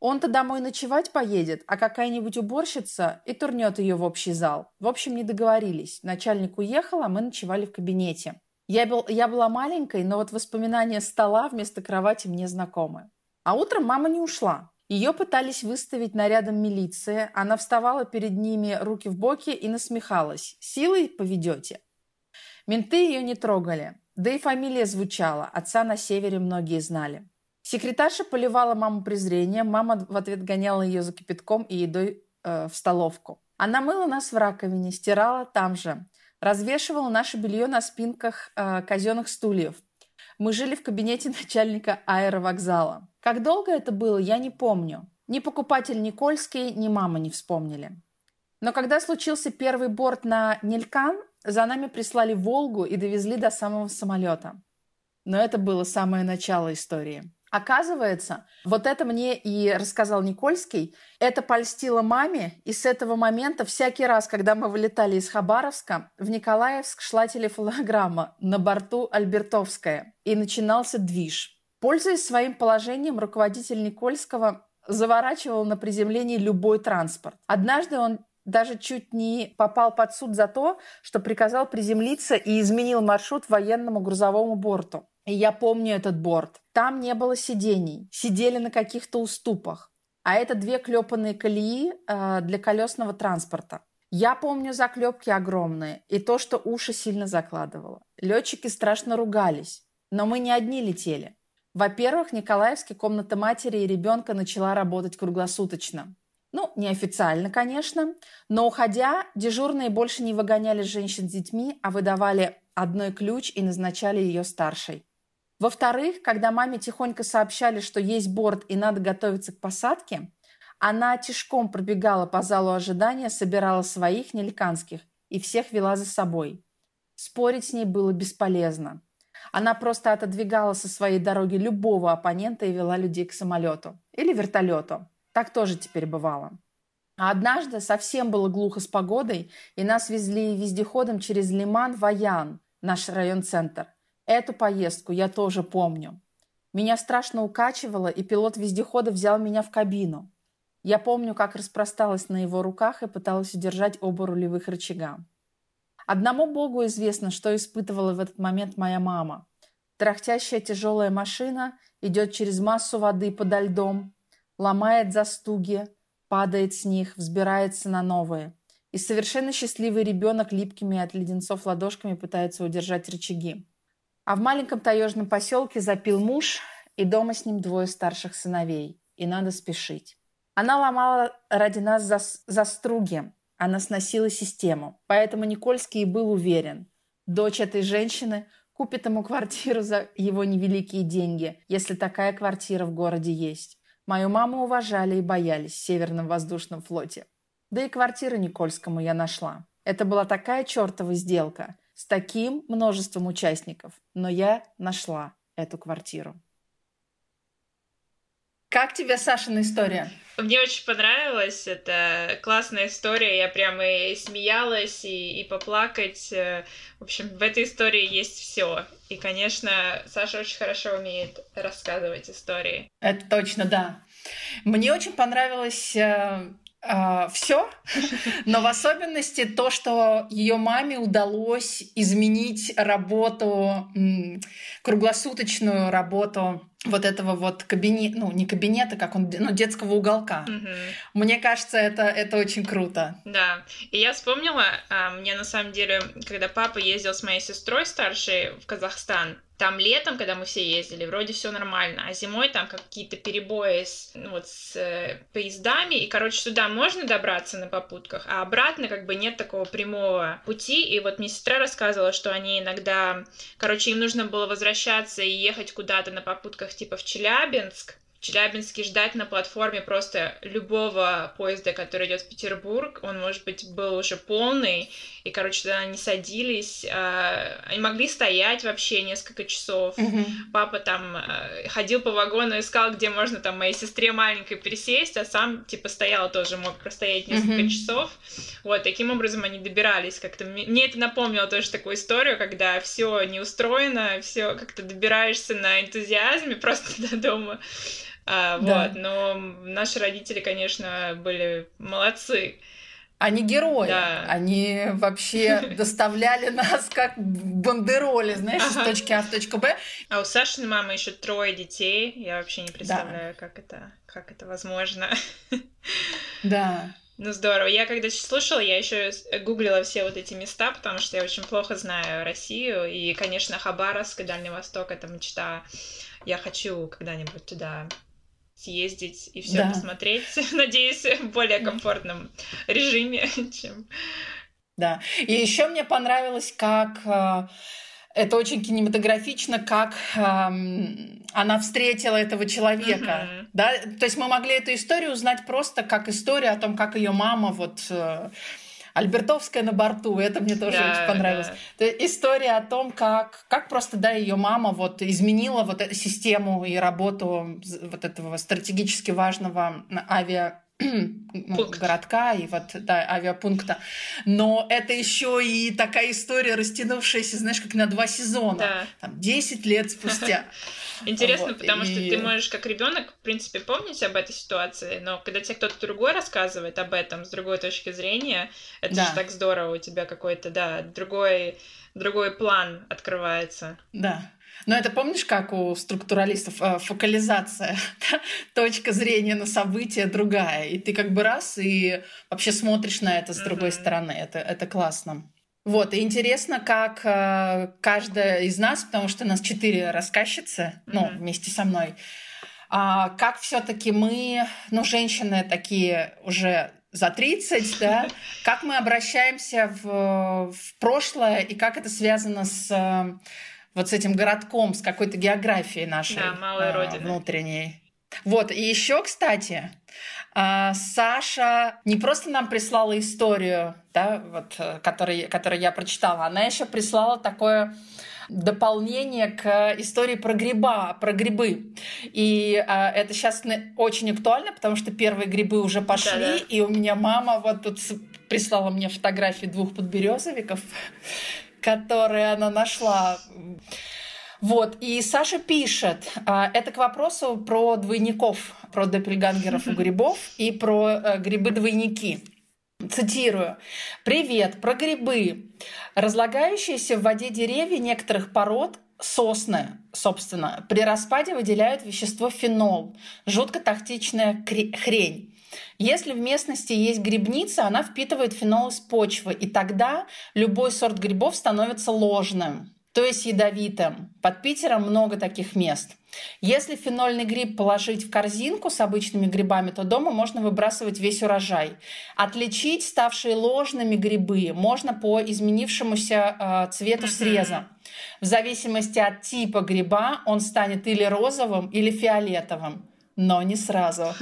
Он-то домой ночевать поедет, а какая-нибудь уборщица и турнет ее в общий зал. В общем, не договорились. Начальник уехал, а мы ночевали в кабинете. Я, был, я была маленькой, но вот воспоминания стола вместо кровати мне знакомы. А утром мама не ушла. Ее пытались выставить нарядом милиции. Она вставала перед ними руки в боки и насмехалась. «Силой поведете?» Менты ее не трогали. Да и фамилия звучала. Отца на севере многие знали. Секретарша поливала маму презрением. Мама в ответ гоняла ее за кипятком и едой э, в столовку. Она мыла нас в раковине, стирала там же. Развешивала наше белье на спинках э, казенных стульев. Мы жили в кабинете начальника аэровокзала. Как долго это было, я не помню. Ни покупатель Никольский, ни мама не вспомнили. Но когда случился первый борт на Нелькан, за нами прислали «Волгу» и довезли до самого самолета. Но это было самое начало истории. Оказывается, вот это мне и рассказал Никольский. Это польстило маме, и с этого момента всякий раз, когда мы вылетали из Хабаровска, в Николаевск шла телефонограмма на борту Альбертовская, и начинался движ – Пользуясь своим положением, руководитель Никольского заворачивал на приземлении любой транспорт. Однажды он даже чуть не попал под суд за то, что приказал приземлиться и изменил маршрут военному грузовому борту. И я помню этот борт. Там не было сидений. Сидели на каких-то уступах. А это две клепанные колеи э, для колесного транспорта. Я помню заклепки огромные и то, что уши сильно закладывало. Летчики страшно ругались. Но мы не одни летели. Во-первых, Николаевске комната матери и ребенка начала работать круглосуточно. Ну, неофициально, конечно, но уходя, дежурные больше не выгоняли женщин с детьми, а выдавали одной ключ и назначали ее старшей. Во-вторых, когда маме тихонько сообщали, что есть борт и надо готовиться к посадке, она тишком пробегала по залу ожидания, собирала своих неликанских и всех вела за собой. Спорить с ней было бесполезно. Она просто отодвигала со своей дороги любого оппонента и вела людей к самолету. Или вертолету. Так тоже теперь бывало. А однажды совсем было глухо с погодой, и нас везли вездеходом через Лиман в наш район-центр. Эту поездку я тоже помню. Меня страшно укачивало, и пилот вездехода взял меня в кабину. Я помню, как распросталась на его руках и пыталась удержать оба рулевых рычага. Одному Богу известно, что испытывала в этот момент моя мама. Трахтящая тяжелая машина идет через массу воды подо льдом, ломает застуги, падает с них, взбирается на новые. И совершенно счастливый ребенок липкими от леденцов ладошками пытается удержать рычаги. А в маленьком таежном поселке запил муж, и дома с ним двое старших сыновей. И надо спешить. Она ломала ради нас за, за струги, она сносила систему. Поэтому Никольский был уверен, дочь этой женщины купит ему квартиру за его невеликие деньги, если такая квартира в городе есть. Мою маму уважали и боялись в Северном воздушном флоте. Да и квартиру Никольскому я нашла. Это была такая чертова сделка с таким множеством участников, но я нашла эту квартиру. Как тебе Сашина история? Мне очень понравилось, это классная история, я прямо и смеялась, и, и поплакать. Э, в общем, в этой истории есть все. И, конечно, Саша очень хорошо умеет рассказывать истории. Это точно, да. Мне очень понравилось э, э, все, но в особенности то, что ее маме удалось изменить работу, круглосуточную работу вот этого вот кабинета, ну, не кабинета, как он, ну, детского уголка. Угу. Мне кажется, это, это очень круто. Да. И я вспомнила, а, мне на самом деле, когда папа ездил с моей сестрой старшей в Казахстан, там летом, когда мы все ездили, вроде все нормально, а зимой там какие-то перебои с, ну, вот, с э, поездами, и, короче, сюда можно добраться на попутках, а обратно как бы нет такого прямого пути, и вот мне сестра рассказывала, что они иногда, короче, им нужно было возвращаться и ехать куда-то на попутках типа в Челябинск, в Челябинске ждать на платформе просто любого поезда, который идет в Петербург. Он, может быть, был уже полный, и, короче, тогда они садились, э, они могли стоять вообще несколько часов. Mm-hmm. Папа там э, ходил по вагону, искал, где можно там моей сестре маленькой пересесть, а сам, типа, стоял тоже, мог простоять несколько mm-hmm. часов. Вот, таким образом они добирались как-то. Мне это напомнило тоже такую историю, когда все не устроено, все как-то добираешься на энтузиазме просто до дома. А, да. Вот, но наши родители, конечно, были молодцы. Они герои. Да. Они вообще доставляли нас как бандероли, знаешь, ага. с точки А в точку Б. А у Сашиной мамы еще трое детей. Я вообще не представляю, да. как это, как это возможно. Да. Ну здорово. Я когда слушала, я еще гуглила все вот эти места, потому что я очень плохо знаю Россию. И, конечно, Хабаровск и Дальний Восток это мечта. Я хочу когда-нибудь туда съездить и все да. посмотреть. Надеюсь, в более комфортном режиме, чем. Да. И еще мне понравилось, как э, это очень кинематографично, как э, она встретила этого человека. Mm-hmm. Да? То есть мы могли эту историю узнать просто как историю о том, как ее мама вот. Э, Альбертовская на борту, это мне тоже да, очень понравилось. Да. история о том, как, как просто, да, ее мама вот изменила вот эту систему и работу вот этого стратегически важного авиа ну, городка и вот да, авиапункта. Но это еще и такая история, растянувшаяся, знаешь, как на два сезона. Да. Там 10 лет спустя. Интересно, вот, потому и... что ты можешь как ребенок, в принципе, помнить об этой ситуации, но когда тебе кто-то другой рассказывает об этом с другой точки зрения, это да. же так здорово, у тебя какой-то, да, другой, другой план открывается. Да. Но это помнишь, как у структуралистов э, фокализация, точка зрения на события другая, и ты как бы раз и вообще смотришь на это с другой стороны. Это, это классно. Вот, и интересно, как э, каждая из нас, потому что у нас четыре рассказчицы, mm-hmm. ну, вместе со мной, а, как все-таки мы, ну, женщины такие уже за 30, да, как мы обращаемся в, в прошлое и как это связано с э, вот с этим городком, с какой-то географией нашей да, малой а, внутренней. Вот, и еще, кстати, а, Саша не просто нам прислала историю, да, вот, э, которую, которую я прочитала, она еще прислала такое дополнение к истории про гриба, про грибы. И а, это сейчас очень актуально, потому что первые грибы уже пошли, Да-да. и у меня мама вот тут прислала мне фотографии двух подберезовиков, которые она нашла. Вот, и Саша пишет, а, это к вопросу про двойников, про допельгангеров у грибов и про э, грибы-двойники. Цитирую. «Привет, про грибы. Разлагающиеся в воде деревья некоторых пород сосны, собственно, при распаде выделяют вещество фенол, жутко токсичная хрень. Если в местности есть грибница, она впитывает фенол из почвы, и тогда любой сорт грибов становится ложным то есть ядовитым. Под Питером много таких мест. Если фенольный гриб положить в корзинку с обычными грибами, то дома можно выбрасывать весь урожай. Отличить ставшие ложными грибы можно по изменившемуся э, цвету среза. В зависимости от типа гриба он станет или розовым, или фиолетовым но не сразу.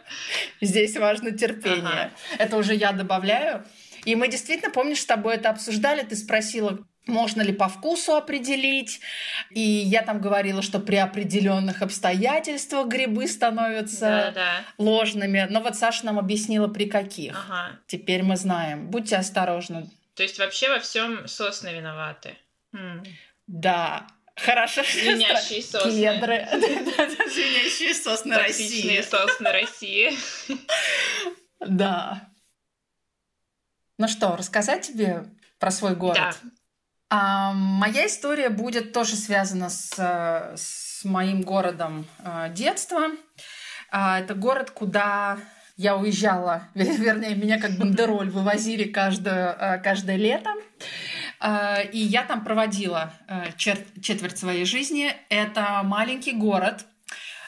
Здесь важно терпение. Это уже я добавляю. И мы действительно, помнишь, с тобой это обсуждали, ты спросила, можно ли по вкусу определить. И я там говорила, что при определенных обстоятельствах грибы становятся да, да. ложными. Но вот Саша нам объяснила, при каких. Ага. Теперь мы знаем. Будьте осторожны. То есть вообще во всем сосны виноваты. М. Да. Хорошо. Звенящие сосны. Кедры. Звенящие сосны России. сосны России. Да. Ну что, рассказать тебе про свой город? Да. А, моя история будет тоже связана с, с моим городом а, детства. А, это город, куда я уезжала, вернее, меня как бандероль вывозили каждое, а, каждое лето. А, и я там проводила а, четверть своей жизни. Это маленький город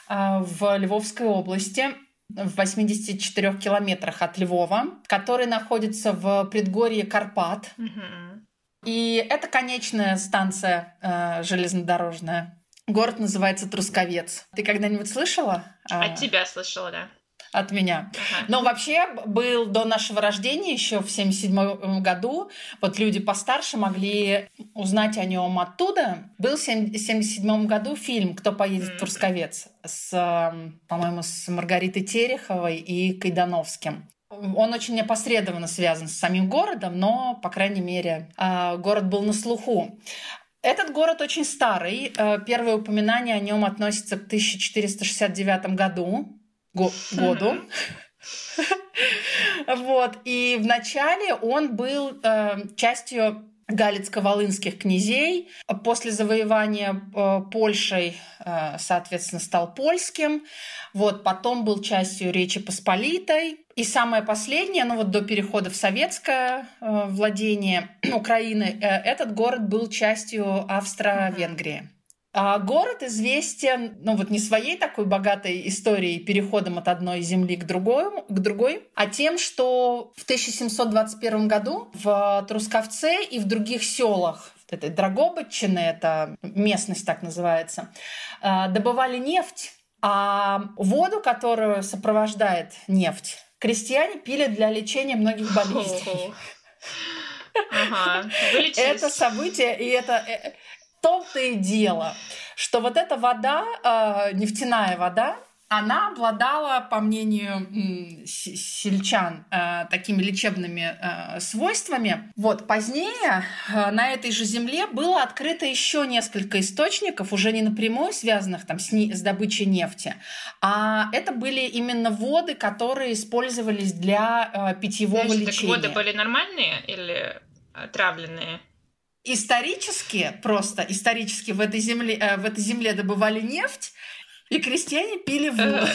а, в Львовской области в 84 километрах от Львова, который находится в предгорье Карпат. Mm-hmm. И это конечная станция э, железнодорожная. Город называется Трусковец. Ты когда-нибудь слышала? От тебя слышала, да. От меня. Ага. Но вообще был до нашего рождения, еще в 77 году, вот люди постарше могли узнать о нем оттуда. Был в 77 году фильм «Кто поедет в Трусковец» с, по-моему, с Маргаритой Тереховой и Кайдановским он очень опосредованно связан с самим городом, но, по крайней мере, а, город был на слуху. Этот город очень старый. Э, первое упоминание о нем относится к 1469 году. Го- году. Вот. И вначале он был э, частью Галицко-Волынских князей. После завоевания э, Польшей, э, соответственно, стал польским. Вот, потом был частью Речи Посполитой. И самое последнее, ну вот до перехода в советское э, владение Украины, этот город был частью Австро-Венгрии. А город известен, ну вот не своей такой богатой историей, переходом от одной земли к другой, к другой, а тем, что в 1721 году в Трусковце и в других селах этой Драгобычины, это местность так называется, а, добывали нефть, а воду, которую сопровождает нефть, крестьяне пили для лечения многих болезней. Ага, это событие, и это э, том-то и дело, что вот эта вода, э, нефтяная вода, она обладала, по мнению сельчан, э, такими лечебными э, свойствами. Вот позднее э, на этой же земле было открыто еще несколько источников, уже не напрямую связанных там с, не, с добычей нефти, а это были именно воды, которые использовались для питьевого Значит, лечения. Так воды были нормальные или отравленные? Исторически, просто исторически в этой земле, э, в этой земле добывали нефть, и крестьяне пили воду.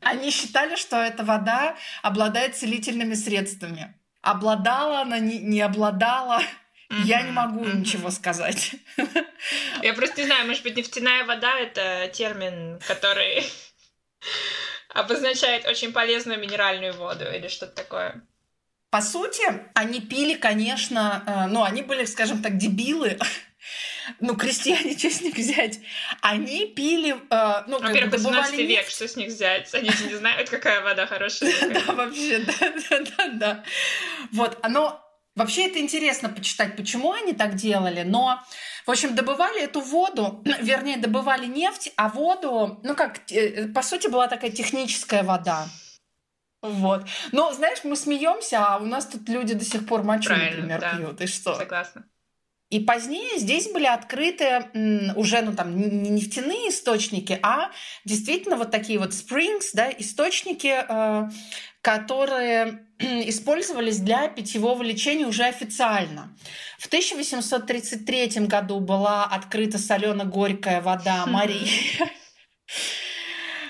Они считали, что эта вода обладает целительными средствами. Обладала она, не, не обладала. Я не могу ничего сказать. Я просто не знаю, может быть, нефтяная вода — это термин, который обозначает очень полезную минеральную воду или что-то такое. По сути, они пили, конечно, э, ну, они были, скажем так, дебилы, ну, крестьяне, что с них взять? Они пили, э, ну, Во-первых, 18 век, что с них взять? Они же не знают, какая вода хорошая. Да, вообще, да, да, да, да. Вот, оно... Вообще это интересно почитать, почему они так делали, но, в общем, добывали эту воду, вернее, добывали нефть, а воду, ну как, э, по сути, была такая техническая вода. Вот. Но, знаешь, мы смеемся, а у нас тут люди до сих пор мочу, Правильно, например, да. пьют. И что? Согласна. И позднее здесь были открыты уже, ну там, не нефтяные источники, а действительно вот такие вот springs, да, источники, э, которые использовались для питьевого лечения уже официально. В 1833 году была открыта солено-горькая вода Мария.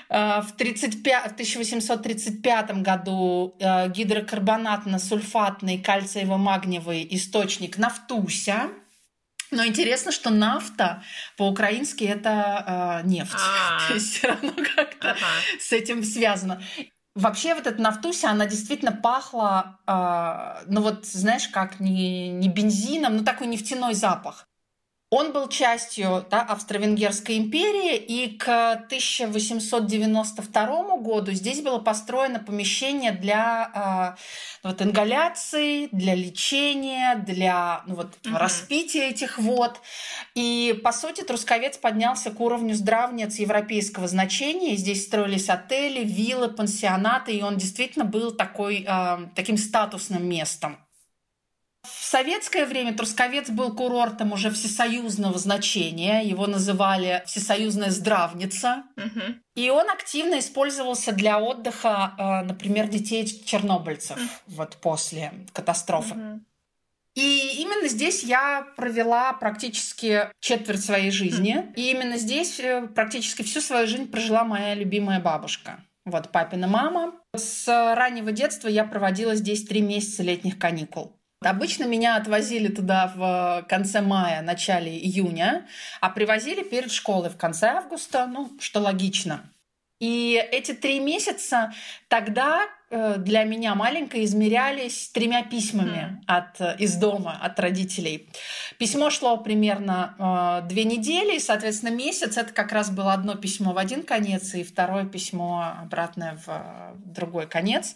Э, В, 35, в 1835 году э, гидрокарбонатно-сульфатный кальциево-магниевый источник Нафтуся. Но интересно, что нафта по-украински это э, нефть. А. То есть все равно как-то Ага. с этим связано. Вообще вот эта нафтуся, она действительно пахла, э, ну вот знаешь, как не, не бензином, но такой нефтяной запах. Он был частью да, Австро-Венгерской империи, и к 1892 году здесь было построено помещение для э, вот, ингаляции, для лечения, для ну, вот, Мгм. распития этих вод. И, по сути, Трусковец поднялся к уровню здравниц европейского значения. И здесь строились отели, виллы, пансионаты, и он действительно был такой, э, таким статусным местом. В советское время Трусковец был курортом уже всесоюзного значения. Его называли «Всесоюзная здравница». Мгм. И он активно использовался для отдыха, э, например, детей чернобыльцев вот после катастрофы. Мгм. И именно здесь я провела практически четверть своей жизни. И именно здесь э, практически всю свою жизнь прожила моя любимая бабушка. Вот папина мама. С раннего детства я проводила здесь три месяца летних каникул. Обычно меня отвозили туда в конце мая, начале июня, а привозили перед школой в конце августа, ну, что логично. И эти три месяца тогда э, для меня маленькой измерялись тремя письмами от, э, из дома, от родителей. Письмо шло примерно э, две недели, и, соответственно, месяц это как раз было одно письмо в один конец и второе письмо обратное в э, другой конец.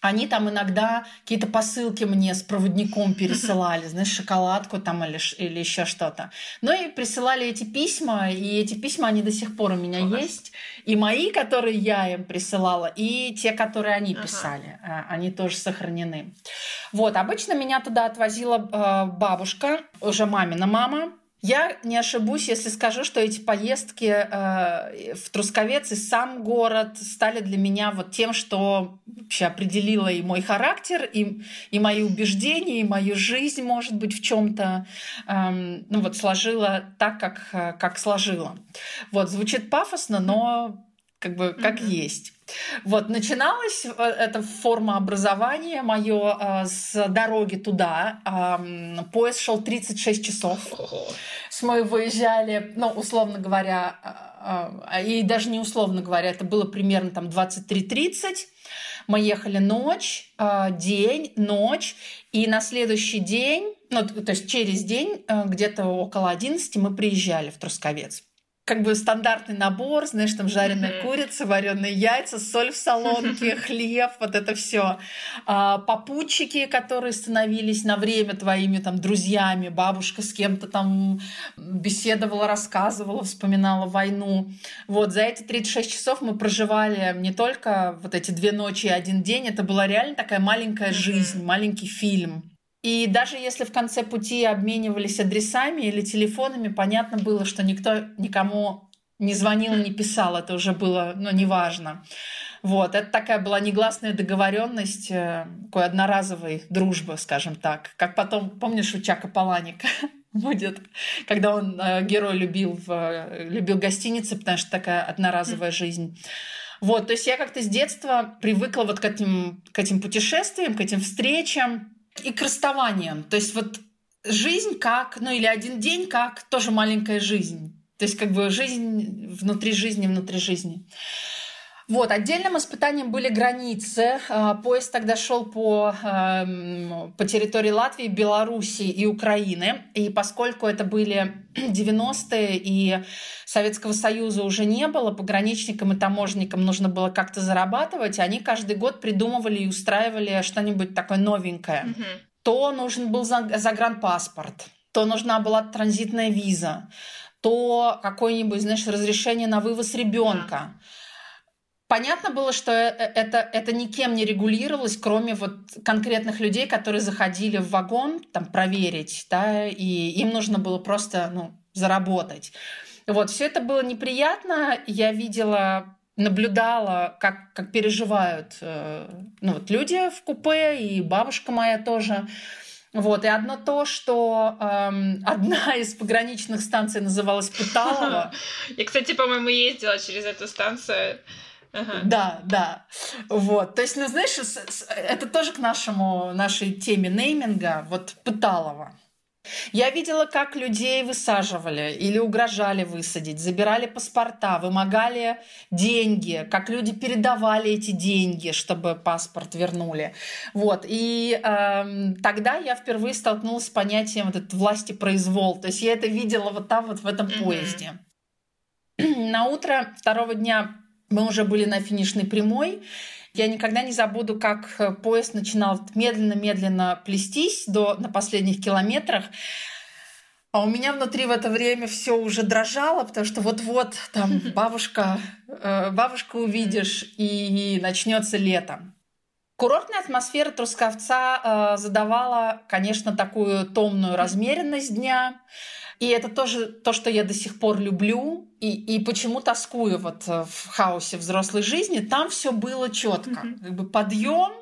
Они там иногда какие-то посылки мне с проводником пересылали, знаешь, шоколадку там или, или еще что-то. Ну и присылали эти письма, и эти письма, они до сих пор у меня Класс. есть. И мои, которые я им присылала, и те, которые они Ага. писали, э, они тоже сохранены. Вот, обычно меня туда отвозила э, бабушка, уже мамина мама. Я не ошибусь, если скажу, что эти поездки э, в Трусковец и сам город стали для меня вот тем, что вообще определило и мой характер, и, и мои убеждения, и мою жизнь, может быть, в чем-то, ну вот сложила так, как, э, как сложила. Вот, звучит пафосно, но как бы как Мгм. есть. Вот, начиналась э, эта форма образования мое с дороги туда. Поезд шел 36 часов. С мы выезжали, ну, условно говоря, а, а, и даже не условно говоря, это было примерно там 23.30. Мы ехали ночь, а, день, ночь, и на следующий день, ну, то есть через день, а, где-то около 11 мы приезжали в Трусковец. Как бы стандартный набор, знаешь, там жареная Мгм. курица, вареные яйца, соль в солонке, хлеб, вот это все. Попутчики, которые становились на время твоими там друзьями, бабушка с кем-то там беседовала, рассказывала, вспоминала войну. Вот за эти 36 часов мы проживали не только вот эти две ночи и один день, это была реально такая маленькая Мгм. жизнь, маленький фильм. И даже если в конце пути обменивались адресами или телефонами, понятно было, что никто никому не звонил, не писал, это уже было, ну, неважно. Вот, это такая была негласная договоренность, э, такой одноразовой дружбы, скажем так. Как потом, помнишь, у Чака Паланика будет, когда он, э, герой, любил, в, э, любил гостиницы, потому что такая одноразовая жизнь. Вот, то есть я как-то с детства привыкла вот к этим, к этим путешествиям, к этим встречам. И к расставаниям. То есть вот жизнь как, ну или один день как тоже маленькая жизнь. То есть как бы жизнь внутри жизни, внутри жизни. Вот, отдельным испытанием были границы. А, поезд тогда шел по, эм, по территории Латвии, Белоруссии и Украины. И поскольку это были 90-е и Советского Союза уже не было, пограничникам и таможенникам нужно было как-то зарабатывать, они каждый год придумывали и устраивали что-нибудь такое новенькое. Mm-hmm. То нужен был загранпаспорт, то нужна была транзитная виза, то какое-нибудь, знаешь, разрешение на вывоз ребенка. Yeah Понятно было, что э, э, это, это никем не регулировалось, кроме вот конкретных людей, которые заходили в вагон там, проверить, да, и им нужно было просто ну, заработать. Вот, все это было неприятно. Я видела, наблюдала, как, как переживают э, ну, вот люди в купе, и бабушка моя тоже. Вот, и одно то, что эм, одна из пограничных станций называлась Пыталова. Я, кстати, по-моему, ездила через эту станцию. Ага. Да, да. Вот. То есть, ну, знаешь, это тоже к нашему, нашей теме нейминга, вот Пыталова. Я видела, как людей высаживали или угрожали высадить, забирали паспорта, вымогали деньги, как люди передавали эти деньги, чтобы паспорт вернули. Вот. И э, тогда я впервые столкнулась с понятием вот этот власти произвол. То есть я это видела вот там вот в этом mm-hmm. поезде. На утро второго дня мы уже были на финишной прямой. Я никогда не забуду, как э, поезд начинал медленно-медленно плестись до, на последних километрах. А у меня внутри в это время все уже дрожало, потому что вот-вот там бабушка, э, бабушка увидишь, и начнется лето. Курортная атмосфера Трусковца э, задавала, конечно, такую томную размеренность дня. И это тоже то, что я до сих пор люблю и, и почему тоскую вот э, в хаосе взрослой жизни. Там все было четко. Mm-hmm. Как бы подъем,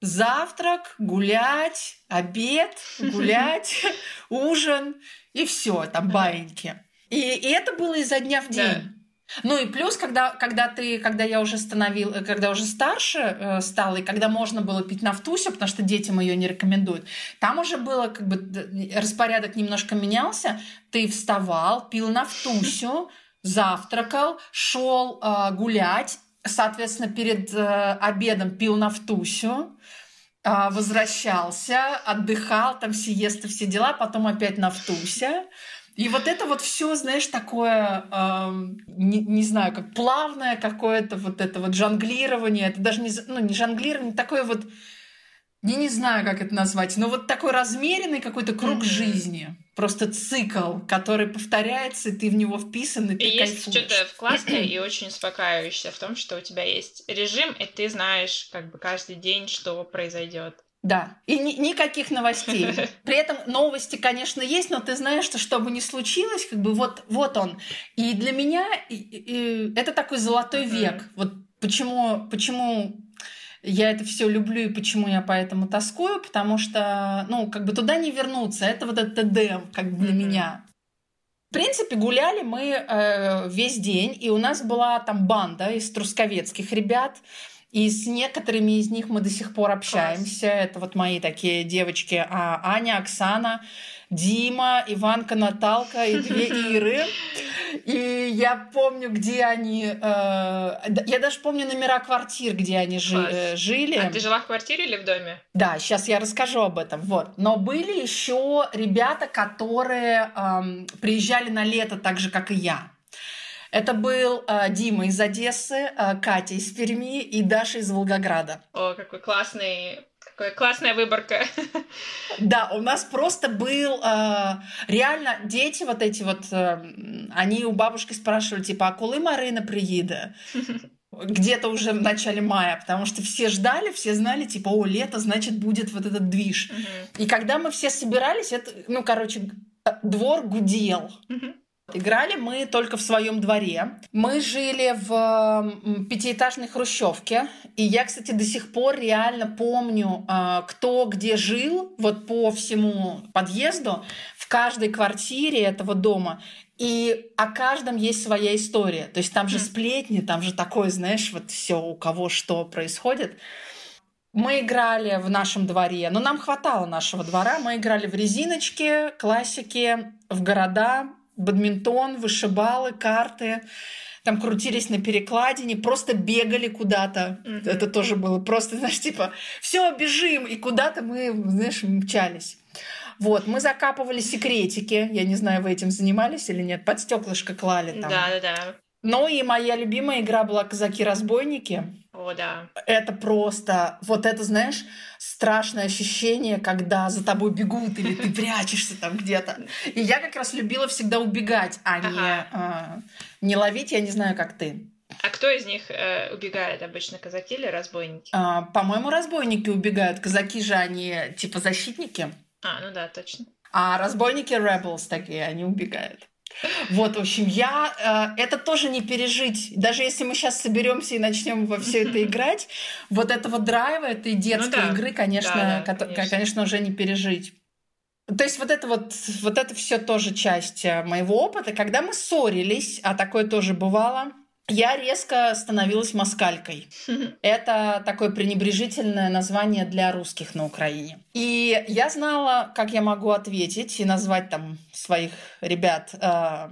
завтрак, гулять, обед, гулять, ужин и все, там баиньки. И, и это было изо дня в день. Ну и плюс, когда, когда ты, когда я уже становил, когда уже старше э, стала, и когда можно было пить нафтусю, потому что детям ее не рекомендуют, там уже было как бы распорядок немножко менялся. Ты вставал, пил нафтусю, завтракал, шел э, гулять, соответственно, перед э, обедом пил нафтусю, э, возвращался, отдыхал, там сиесты, все дела, потом опять нафтуся. И вот это вот все, знаешь, такое, э, не, не знаю, как плавное какое-то вот это вот жонглирование, это даже не, ну, не жонглирование, такое вот, я не знаю, как это назвать, но вот такой размеренный какой-то круг mm-hmm. жизни, просто цикл, который повторяется, и ты в него вписан, и ты и есть что-то классное и очень успокаивающее в том, что у тебя есть режим, и ты знаешь как бы каждый день, что произойдет. Да, и ни- никаких новостей. При этом новости, конечно, есть, но ты знаешь, что что бы ни случилось, как бы вот, вот он. И для меня и, и, это такой золотой век. Вот почему, почему я это все люблю и почему я поэтому тоскую, потому что, ну, как бы туда не вернуться. Это вот этот Эдем, как для меня. В принципе, гуляли мы э, весь день, и у нас была там банда из трусковецких ребят. И с некоторыми из них мы до сих пор общаемся. Класс. Это вот мои такие девочки а, Аня, Оксана, Дима, Иванка, Наталка и две Иры. И я помню, где они... Э, я даже помню номера квартир, где они жи, э, жили. А ты жила в квартире или в доме? Да, сейчас я расскажу об этом. Вот. Но были еще ребята, которые э, приезжали на лето так же, как и я. Это был э, Дима из Одессы, э, Катя из Перми и Даша из Волгограда. О, какой классный Какая классная выборка. Да, у нас просто был э, реально дети вот эти вот, э, они у бабушки спрашивали, типа, а коли Марина приеда? Где-то уже в начале мая, потому что все ждали, все знали, типа, о, лето, значит, будет вот этот движ. И когда мы все собирались, это, ну, короче, двор гудел. Играли мы только в своем дворе. Мы жили в пятиэтажной хрущевке. И я, кстати, до сих пор реально помню, а, кто где жил, вот по всему подъезду, в каждой квартире этого дома. И о каждом есть своя история. То есть там же сплетни, там же такое, знаешь, вот все у кого что происходит. Мы играли в нашем дворе, но нам хватало нашего двора. Мы играли в резиночки, классики, в города, бадминтон, вышибалы, карты там крутились на перекладине, просто бегали куда-то. Mm-hmm. Это тоже было просто, знаешь, типа, все, бежим, и куда-то мы, знаешь, мчались. Вот, мы закапывали секретики. Я не знаю, вы этим занимались или нет. Под стеклышко клали там. Да, да, да. Ну и моя любимая игра была «Казаки-разбойники». О, да. Это просто, вот это, знаешь, страшное ощущение, когда за тобой бегут или ты прячешься там где-то. И я как раз любила всегда убегать, а ага. не, а, не ловить, я не знаю, как ты. А кто из них э, убегает обычно, казаки или разбойники? А, по-моему, разбойники убегают. Казаки же они типа защитники. А, ну да, точно. А разбойники rebels такие, они убегают. Вот, в общем, я э, это тоже не пережить. Даже если мы сейчас соберемся и начнем во все это играть, вот этого драйва, этой детской ну, да. игры, конечно, да, да, конечно. конечно, уже не пережить. То есть вот это вот, вот это все тоже часть э, моего опыта. Когда мы ссорились, а такое тоже бывало, я резко становилась москалькой. Это такое пренебрежительное название для русских на Украине. И я знала, как я могу ответить и назвать там своих ребят э,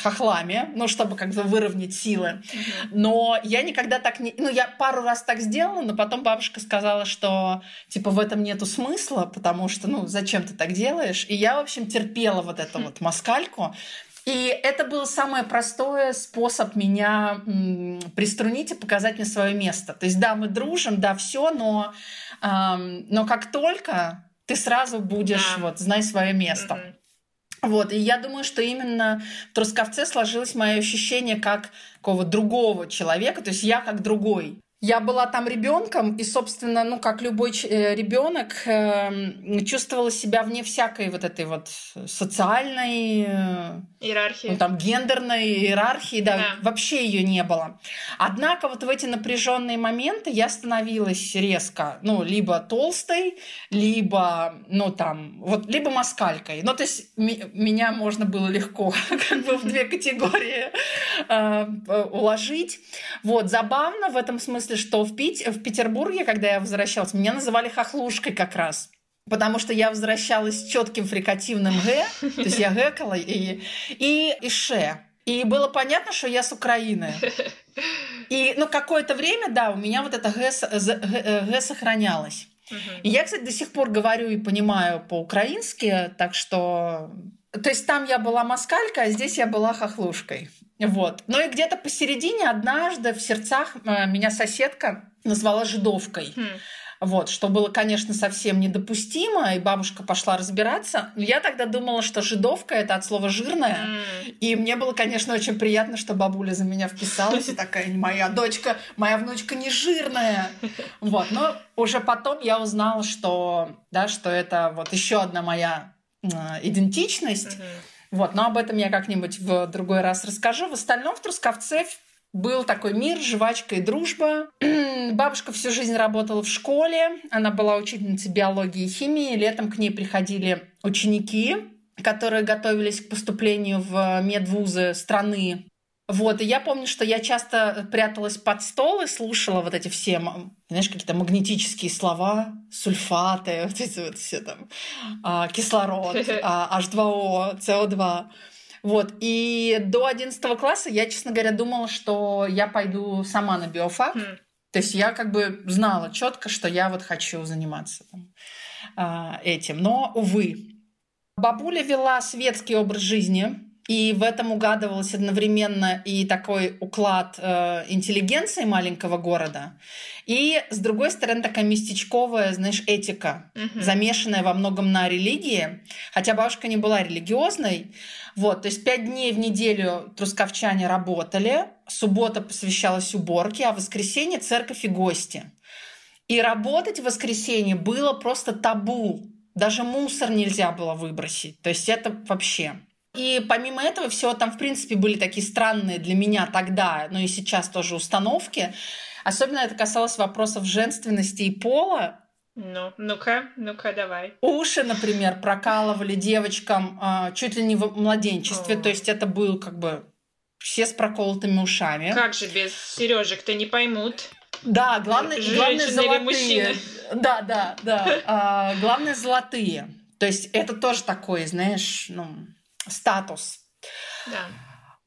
хохлами, ну, чтобы как бы выровнять силы. Но я никогда так не... Ну, я пару раз так сделала, но потом бабушка сказала, что, типа, в этом нету смысла, потому что, ну, зачем ты так делаешь? И я, в общем, терпела вот эту вот москальку, и это был самый простой способ меня приструнить и показать мне свое место. То есть, да, мы дружим, да, все, но, эм, но как только ты сразу будешь, да. вот, знай свое место. Mm-hmm. Вот, и я думаю, что именно в Трусковце сложилось мое ощущение как какого другого человека, то есть я как другой. Я была там ребенком, и, собственно, ну, как любой э, ребенок, э, чувствовала себя вне всякой вот этой вот социальной э, иерархии, ну, там, гендерной иерархии, да, да, вообще ее не было. Однако вот в эти напряженные моменты я становилась резко, ну, либо толстой, либо, ну, там, вот, либо москалькой. Ну, то есть меня можно было легко как бы в две категории э, уложить. Вот, забавно в этом смысле, что в, Пить, в Петербурге, когда я возвращалась, меня называли хохлушкой как раз. Потому что я возвращалась с четким фрикативным «г», то есть я гэкала и, и, и «ше». И было понятно, что я с Украины. И ну, какое-то время, да, у меня вот это «г», «г», «г» сохранялось. И я, кстати, до сих пор говорю и понимаю по-украински, так что... То есть там я была москалька, а здесь я была хохлушкой. Вот. Но и где-то посередине однажды в сердцах э, меня соседка назвала жидовкой. Хм. Вот, что было, конечно, совсем недопустимо, и бабушка пошла разбираться. Я тогда думала, что жидовка это от слова жирная. Mm. И мне было, конечно, очень приятно, что бабуля за меня вписалась и такая, моя дочка, моя внучка не жирная. Вот, но уже потом я узнала, что, да, что это вот еще одна моя э, идентичность. Mm-hmm. Вот, но об этом я как-нибудь в другой раз расскажу. В остальном в Трусковце был такой мир, жвачка и дружба. Бабушка всю жизнь работала в школе. Она была учительницей биологии и химии. Летом к ней приходили ученики, которые готовились к поступлению в медвузы страны вот, и я помню, что я часто пряталась под стол и слушала вот эти все, знаешь, какие-то магнетические слова, сульфаты, вот эти вот все там, а, кислород, а, H2O, CO2. Вот, и до 11 класса я, честно говоря, думала, что я пойду сама на биофак. Mm. То есть я как бы знала четко, что я вот хочу заниматься там, а, этим. Но, увы, бабуля вела светский образ жизни, и в этом угадывался одновременно и такой уклад э, интеллигенции маленького города, и, с другой стороны, такая местечковая, знаешь, этика, угу. замешанная во многом на религии. Хотя бабушка не была религиозной. Вот, то есть пять дней в неделю трусковчане работали, суббота посвящалась уборке, а воскресенье церковь и гости. И работать в воскресенье было просто табу. Даже мусор нельзя было выбросить. То есть это вообще... И помимо этого всего там, в принципе, были такие странные для меня тогда, но и сейчас тоже установки. Особенно это касалось вопросов женственности и пола. Ну, ну-ка, ну-ка, давай. Уши, например, прокалывали девочкам э, чуть ли не в младенчестве. О. То есть это был как бы все с проколотыми ушами. Как же без сережек-то не поймут. Да, главное, главное золотые. Да, да, да. А, главное, золотые. То есть это тоже такой, знаешь, ну, статус. Да.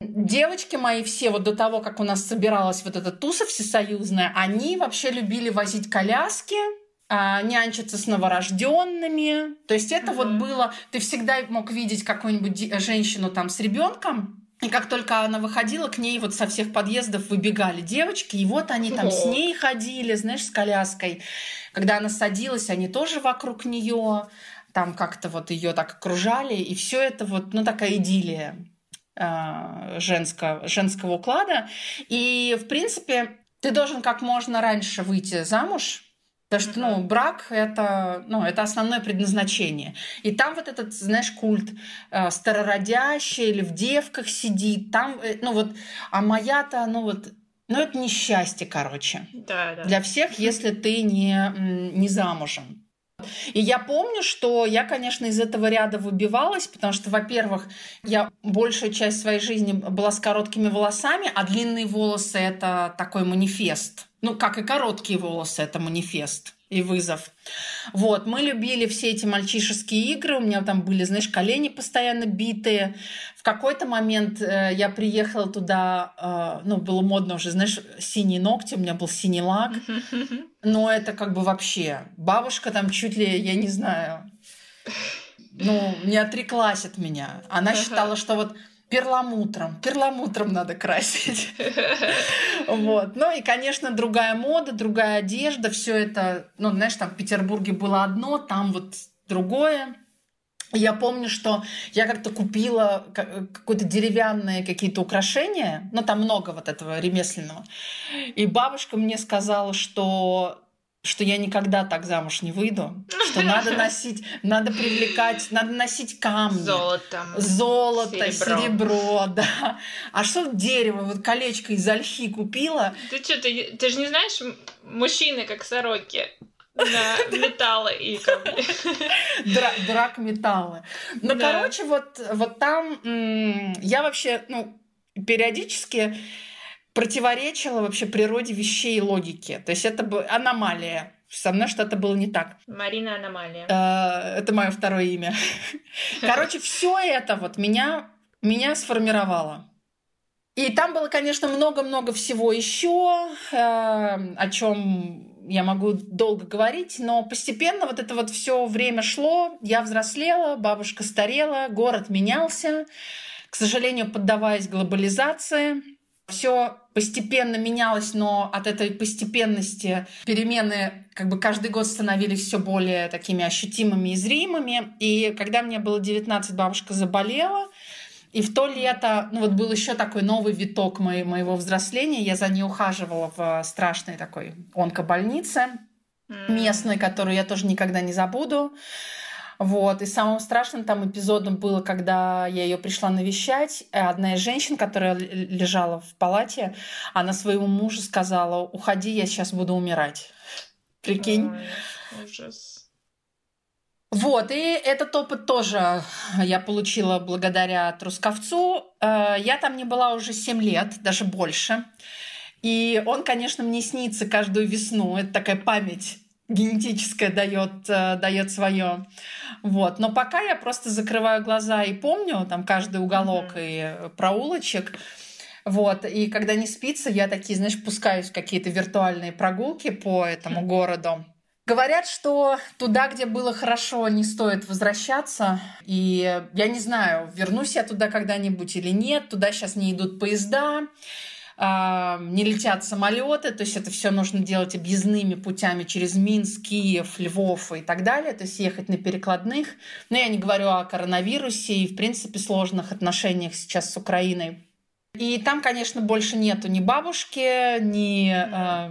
Девочки мои все, вот до того, как у нас собиралась вот эта туса всесоюзная, они вообще любили возить коляски, а, нянчиться с новорожденными. То есть это mm-hmm. вот было... Ты всегда мог видеть какую-нибудь женщину там с ребенком, и как только она выходила, к ней вот со всех подъездов выбегали девочки, и вот они там с ней ходили, знаешь, с коляской. Когда она садилась, они тоже вокруг нее, там как-то вот ее так окружали, и все это вот, ну, такая идиллия э, женского, женского уклада. И, в принципе, ты должен как можно раньше выйти замуж, Потому что, ну, брак это, ну, это основное предназначение. И там вот этот, знаешь, культ э, старородящий или в девках сидит. Там, э, ну вот, а моя-то, ну вот, ну это несчастье, короче. Да, да. Для всех, если ты не, не замужем. И я помню, что я, конечно, из этого ряда выбивалась, потому что, во-первых, я большую часть своей жизни была с короткими волосами, а длинные волосы — это такой манифест. Ну, как и короткие волосы — это манифест и вызов. Вот, мы любили все эти мальчишеские игры, у меня там были, знаешь, колени постоянно битые. В какой-то момент э, я приехала туда, э, ну, было модно уже, знаешь, синие ногти, у меня был синий лак. Но это как бы вообще... Бабушка там чуть ли, я не знаю, ну, не отреклась от меня. Она считала, что вот перламутром. Перламутром надо красить. Вот. Ну и, конечно, другая мода, другая одежда. Все это, ну, знаешь, там в Петербурге было одно, там вот другое. Я помню, что я как-то купила какое-то деревянные какие-то украшения, ну там много вот этого ремесленного. И бабушка мне сказала, что что я никогда так замуж не выйду, что надо носить, надо привлекать, надо носить камни. Золото. Золото, серебро, серебро да. А что дерево, вот колечко из ольхи купила. Ты что, ты, ты же не знаешь, мужчины как сороки на металлы и камни. Дра, драк металлы. Ну, да. короче, вот, вот там я вообще, ну, периодически противоречило вообще природе вещей и логике. То есть это бы аномалия. Со мной что-то было не так. Марина Аномалия. Э, это мое второе имя. Короче, все это вот меня, меня сформировало. И там было, конечно, много-много всего еще, э, о чем я могу долго говорить, но постепенно вот это вот все время шло, я взрослела, бабушка старела, город менялся, к сожалению, поддаваясь глобализации – все постепенно менялось, но от этой постепенности перемены как бы каждый год становились все более такими ощутимыми и зримыми. И когда мне было 19, бабушка заболела, и в то лето, ну вот был еще такой новый виток моего взросления. Я за ней ухаживала в страшной такой онкобольнице местной, которую я тоже никогда не забуду. Вот. И самым страшным там эпизодом было, когда я ее пришла навещать. Одна из женщин, которая лежала в палате, она своему мужу сказала, уходи, я сейчас буду умирать. Прикинь. Ой, ужас. Вот, и этот опыт тоже я получила благодаря Трусковцу. Э, я там не была уже 7 лет, даже больше. И он, конечно, мне снится каждую весну. Это такая память генетическое дает, э, дает свое. Вот. Но пока я просто закрываю глаза и помню там каждый уголок mm-hmm. и проулочек. Вот. И когда не спится, я такие, знаешь, пускаюсь в какие-то виртуальные прогулки по этому mm-hmm. городу. Говорят, что туда, где было хорошо, не стоит возвращаться. И я не знаю, вернусь я туда когда-нибудь или нет. Туда сейчас не идут поезда не летят самолеты, то есть это все нужно делать объездными путями через Минск, Киев, Львов и так далее, то есть ехать на перекладных. Но я не говорю о коронавирусе и, в принципе, сложных отношениях сейчас с Украиной. И там, конечно, больше нету ни бабушки, ни... Э,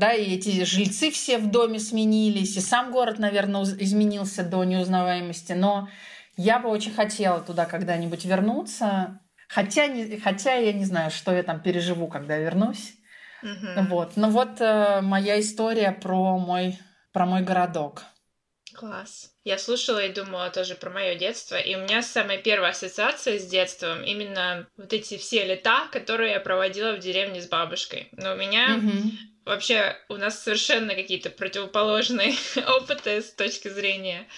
да, и эти жильцы все в доме сменились, и сам город, наверное, изменился до неузнаваемости. Но я бы очень хотела туда когда-нибудь вернуться. Хотя, не, хотя я не знаю, что я там переживу, когда вернусь. Угу. Вот. Но вот э, моя история про мой, про мой городок. Класс. Я слушала и думала тоже про мое детство, и у меня самая первая ассоциация с детством именно вот эти все лета, которые я проводила в деревне с бабушкой. Но у меня mm-hmm. вообще у нас совершенно какие-то противоположные опыты с точки зрения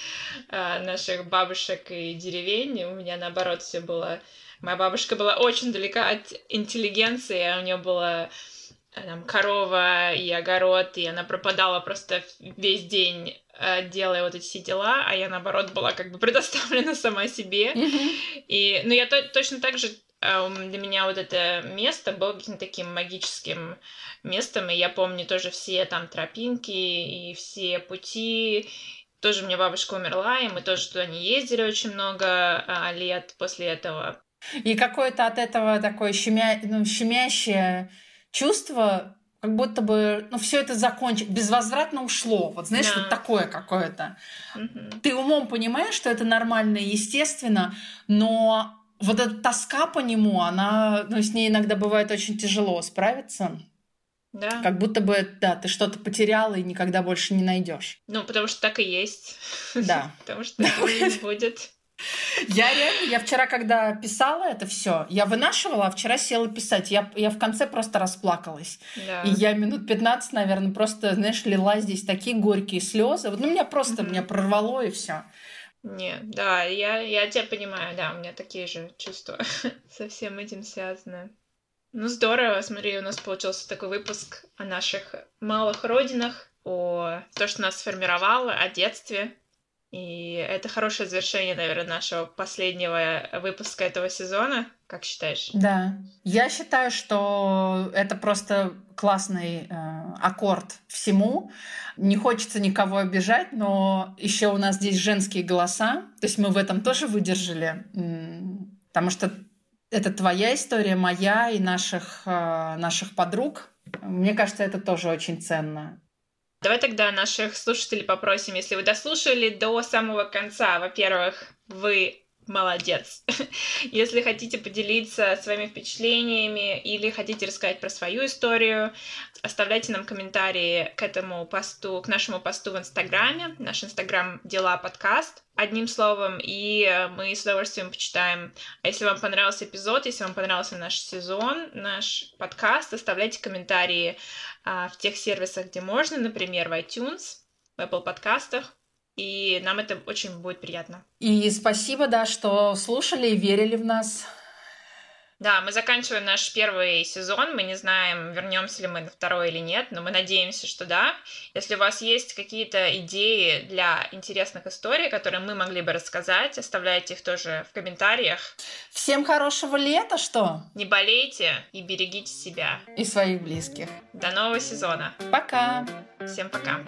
э, наших бабушек и деревень. У меня наоборот все было. Моя бабушка была очень далека от интеллигенции, у нее было там, корова и огород, и она пропадала просто весь день, э, делая вот эти все дела, а я, наоборот, была как бы предоставлена сама себе. И, ну, я то, точно так же э, для меня вот это место было каким-то таким магическим местом, и я помню тоже все там тропинки и все пути. Тоже у меня бабушка умерла, и мы тоже туда не ездили очень много лет после этого. И какое-то от этого такое щемя... ну, щемящее чувство, как будто бы, ну, все это закончилось, безвозвратно ушло. Вот знаешь, да. вот такое какое-то. Угу. Ты умом понимаешь, что это нормально и естественно, но вот эта тоска по нему, она, ну, с ней иногда бывает очень тяжело справиться. Да. Как будто бы, да, ты что-то потеряла и никогда больше не найдешь. Ну, потому что так и есть. Да. потому что не будет. Я реально, я вчера, когда писала это все, я вынашивала, а вчера села писать. Я, я в конце просто расплакалась. Да. И я минут 15, наверное, просто, знаешь, лила здесь такие горькие слезы. Вот, ну, меня просто, mm-hmm. меня прорвало и все. Нет, да, я, я тебя понимаю, да, у меня такие же чувства со всем этим связаны. Ну, здорово, смотри, у нас получился такой выпуск о наших малых родинах, о том, что нас сформировало, о детстве, и это хорошее завершение, наверное, нашего последнего выпуска этого сезона. Как считаешь? Да. Я считаю, что это просто классный э, аккорд всему. Не хочется никого обижать, но еще у нас здесь женские голоса. То есть мы в этом тоже выдержали. Потому что это твоя история, моя и наших, э, наших подруг. Мне кажется, это тоже очень ценно. Давай тогда наших слушателей попросим, если вы дослушали до самого конца, во-первых, вы молодец. Если хотите поделиться своими впечатлениями или хотите рассказать про свою историю, оставляйте нам комментарии к этому посту, к нашему посту в Инстаграме. Наш Инстаграм «Дела подкаст» одним словом, и мы с удовольствием почитаем. А если вам понравился эпизод, если вам понравился наш сезон, наш подкаст, оставляйте комментарии а, в тех сервисах, где можно, например, в iTunes, в Apple подкастах, и нам это очень будет приятно. И спасибо, да, что слушали и верили в нас. Да, мы заканчиваем наш первый сезон. Мы не знаем, вернемся ли мы на второй или нет, но мы надеемся, что да. Если у вас есть какие-то идеи для интересных историй, которые мы могли бы рассказать, оставляйте их тоже в комментариях. Всем хорошего лета, что? Не болейте и берегите себя. И своих близких. До нового сезона. Пока. Всем пока.